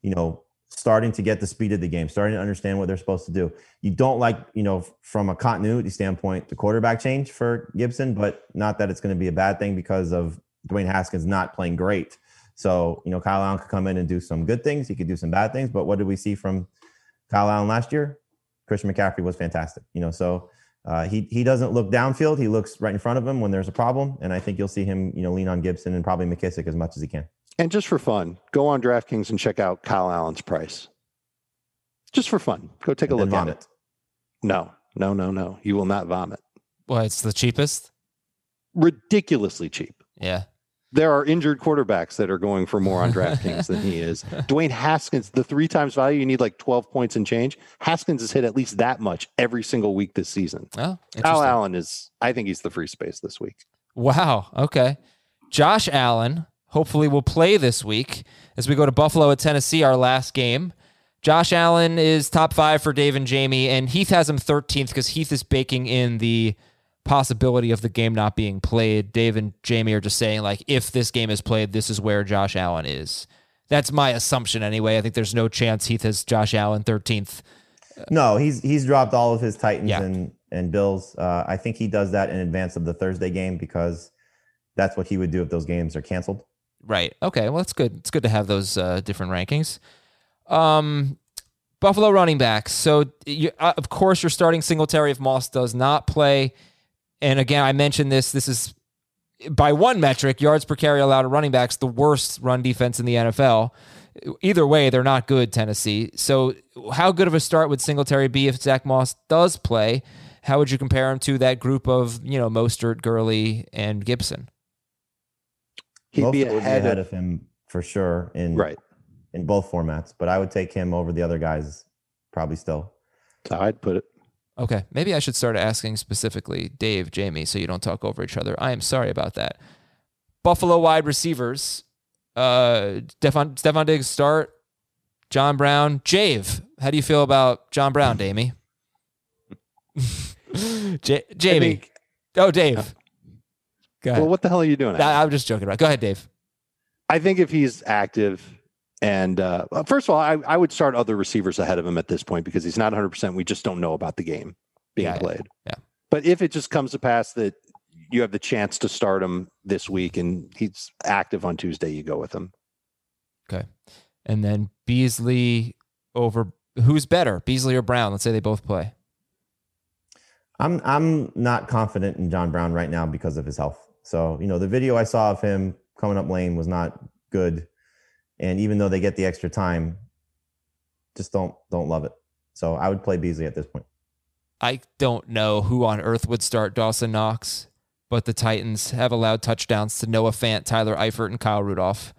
you know, starting to get the speed of the game, starting to understand what they're supposed to do. You don't like, you know, from a continuity standpoint, the quarterback change for Gibson, but not that it's going to be a bad thing because of Dwayne Haskins not playing great. So, you know, Kyle Allen could come in and do some good things. He could do some bad things. But what did we see from Kyle Allen last year? Christian McCaffrey was fantastic. You know, so uh, he he doesn't look downfield. He looks right in front of him when there's a problem. And I think you'll see him, you know, lean on Gibson and probably McKissic as much as he can. And just for fun, go on DraftKings and check out Kyle Allen's price. Just for fun, go take a And then look at it. No, no, no, no. You will not vomit. Well, it's the cheapest. Ridiculously cheap. Yeah. There are injured quarterbacks that are going for more on DraftKings than he is. Dwayne Haskins, the three times value, you need like 12 points and change. Haskins has hit at least that much every single week this season. Oh, Kyle. Allen is, I think he's the free space this week. Wow. Okay. Josh Allen hopefully will play this week as we go to Buffalo at Tennessee, our last game. Josh Allen is top five for Dave and Jamie, and Heath has him 13th because Heath is baking in the possibility of the game not being played. Dave and Jamie are just saying, like, if this game is played, this is where Josh Allen is. That's my assumption anyway. I think there's no chance Heath has Josh Allen 13th. No, he's he's dropped all of his Titans Yeah. and and Bills. Uh, I think he does that in advance of the Thursday game because that's what he would do if those games are canceled. Right. Okay. Well, that's good. It's good to have those uh, different rankings. Um, Buffalo running backs. So, you, uh, of course, you're starting Singletary if Moss does not play. And again, I mentioned this. This is by one metric, yards per carry allowed to running backs, the worst run defense in the NFL. Either way, they're not good, Tennessee. So, how good of a start would Singletary be if Zach Moss does play? How would you compare him to that group of, you know, Mostert, Gurley, and Gibson? He'd be Mostert would ahead, of, of him for sure. In right. in both formats, but I would take him over the other guys probably still. So I'd put it. Okay, maybe I should start asking specifically Dave, Jamie, so you don't talk over each other. I am sorry about that. Buffalo wide receivers, uh, Stefon, Stefon Diggs start, John Brown, Jave. How do you feel about John Brown, Damie? J- Jamie. think- oh, Dave. Go ahead. Well, what the hell are you doing? I, I'm just joking about. Go ahead, Dave. I think if he's active, and uh, first of all, I, I would start other receivers ahead of him at this point because he's not 100. percent We just don't know about the game being Yeah, yeah, played. yeah. But if it just comes to pass that you have the chance to start him this week and he's active on Tuesday, you go with him. Okay. And then Beasley over who's better, Beasley or Brown? Let's say they both play. I'm I'm not confident in John Brown right now because of his health. So, you know, the video I saw of him coming up lane was not good. And even though they get the extra time, just don't don't love it. So I would play Beasley at this point. I don't know who on earth would start Dawson Knox, but the Titans have allowed touchdowns to Noah Fant, Tyler Eifert, and Kyle Rudolph.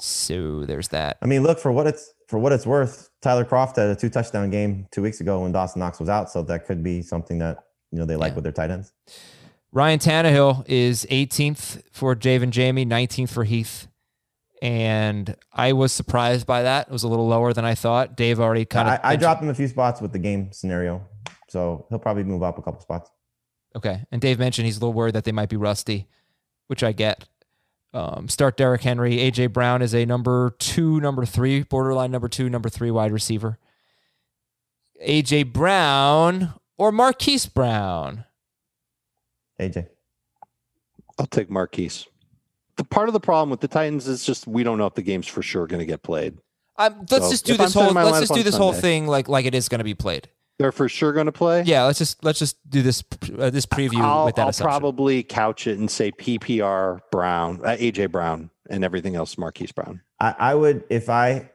So there's that. I mean, look for what it's for what it's worth. Tyler Kroft had a two touchdown game two weeks ago when Dawson Knox was out, so that could be something that you know they like Yeah. with their tight ends. Ryan Tannehill is 18th for Dave and Jamie, 19th for Heath. And I was surprised by that. It was a little lower than I thought. Dave already kind of. I, I dropped him a few spots with the game scenario, so he'll probably move up a couple spots. Okay. And Dave mentioned he's a little worried that they might be rusty, which I get. Um, start Derrick Henry. AJ Brown is a number two, number three, borderline number two, number three wide receiver. AJ Brown or Marquise Brown. AJ. I'll take Marquise. The part of the problem with the Titans is just we don't know if the game's for sure going to get played. Um, let's So, just do if I'm this whole. Let's just do on this whole Sunday- thing like like it is going to be played. They're for sure going to play. Yeah, let's just let's just do this uh, this preview I'll, with that I'll assumption. probably couch it and say PPR Brown, uh, AJ Brown, and everything else Marquise Brown. I, I would if I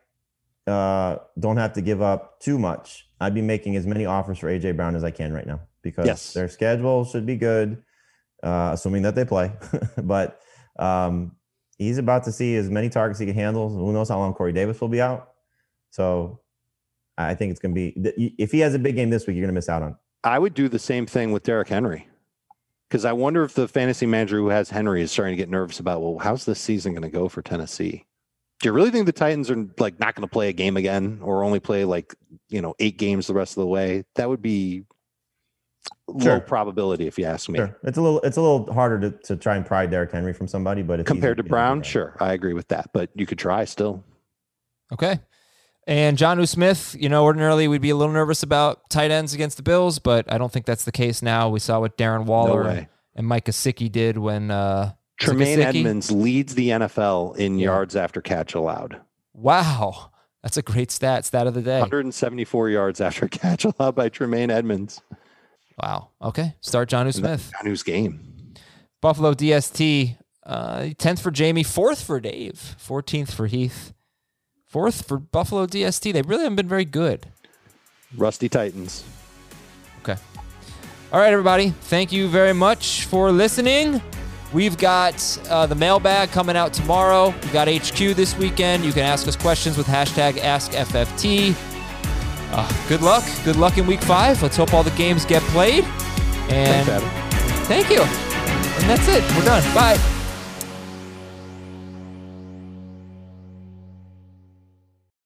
uh, don't have to give up too much. I'd be making as many offers for AJ Brown as I can right now because Yes. their schedule should be good, uh, assuming that they play. but um, he's about to see as many targets he can handle. Who knows how long Corey Davis will be out? So I think it's going to be if he has a big game this week, you're going to miss out on. I would do the same thing with Derrick Henry. Because I wonder if the fantasy manager who has Henry is starting to get nervous about, well, how's this season going to go for Tennessee? Do you really think the Titans are like not going to play a game again or only play like, you know, eight games the rest of the way? That would be Sure. low probability if you ask me. Sure, it's a little it's a little harder to, to try and pry Derrick Henry from somebody, but it's Compared to Brown, do that. sure, I agree with that, but you could try still. Okay. And Jonnu Smith, you know, ordinarily we'd be a little nervous about tight ends against the Bills, but I don't think that's the case now. We saw what Darren Waller way. and Mike Gesicki did when uh, was it Tremaine Gesicki? Edmunds leads the NFL in Yeah. yards after catch allowed. Wow, that's a great stat. Stat of the day. 174 yards after catch allowed by Tremaine Edmunds. Wow. Okay. Start Jonnu Smith. Whose game? Buffalo DST, uh, 10th for Jamie, 4th for Dave, 14th for Heath, 4th for Buffalo DST. They really haven't been very good. Rusty Titans. Okay. All right, everybody. Thank you very much for listening. We've got uh, the mailbag coming out tomorrow. We got HQ this weekend. You can ask us questions with hashtag AskFFT. Uh, good luck. Good luck in week five. Let's hope all the games get played. And Thanks, Adam. thank you. And that's it. We're done. Bye.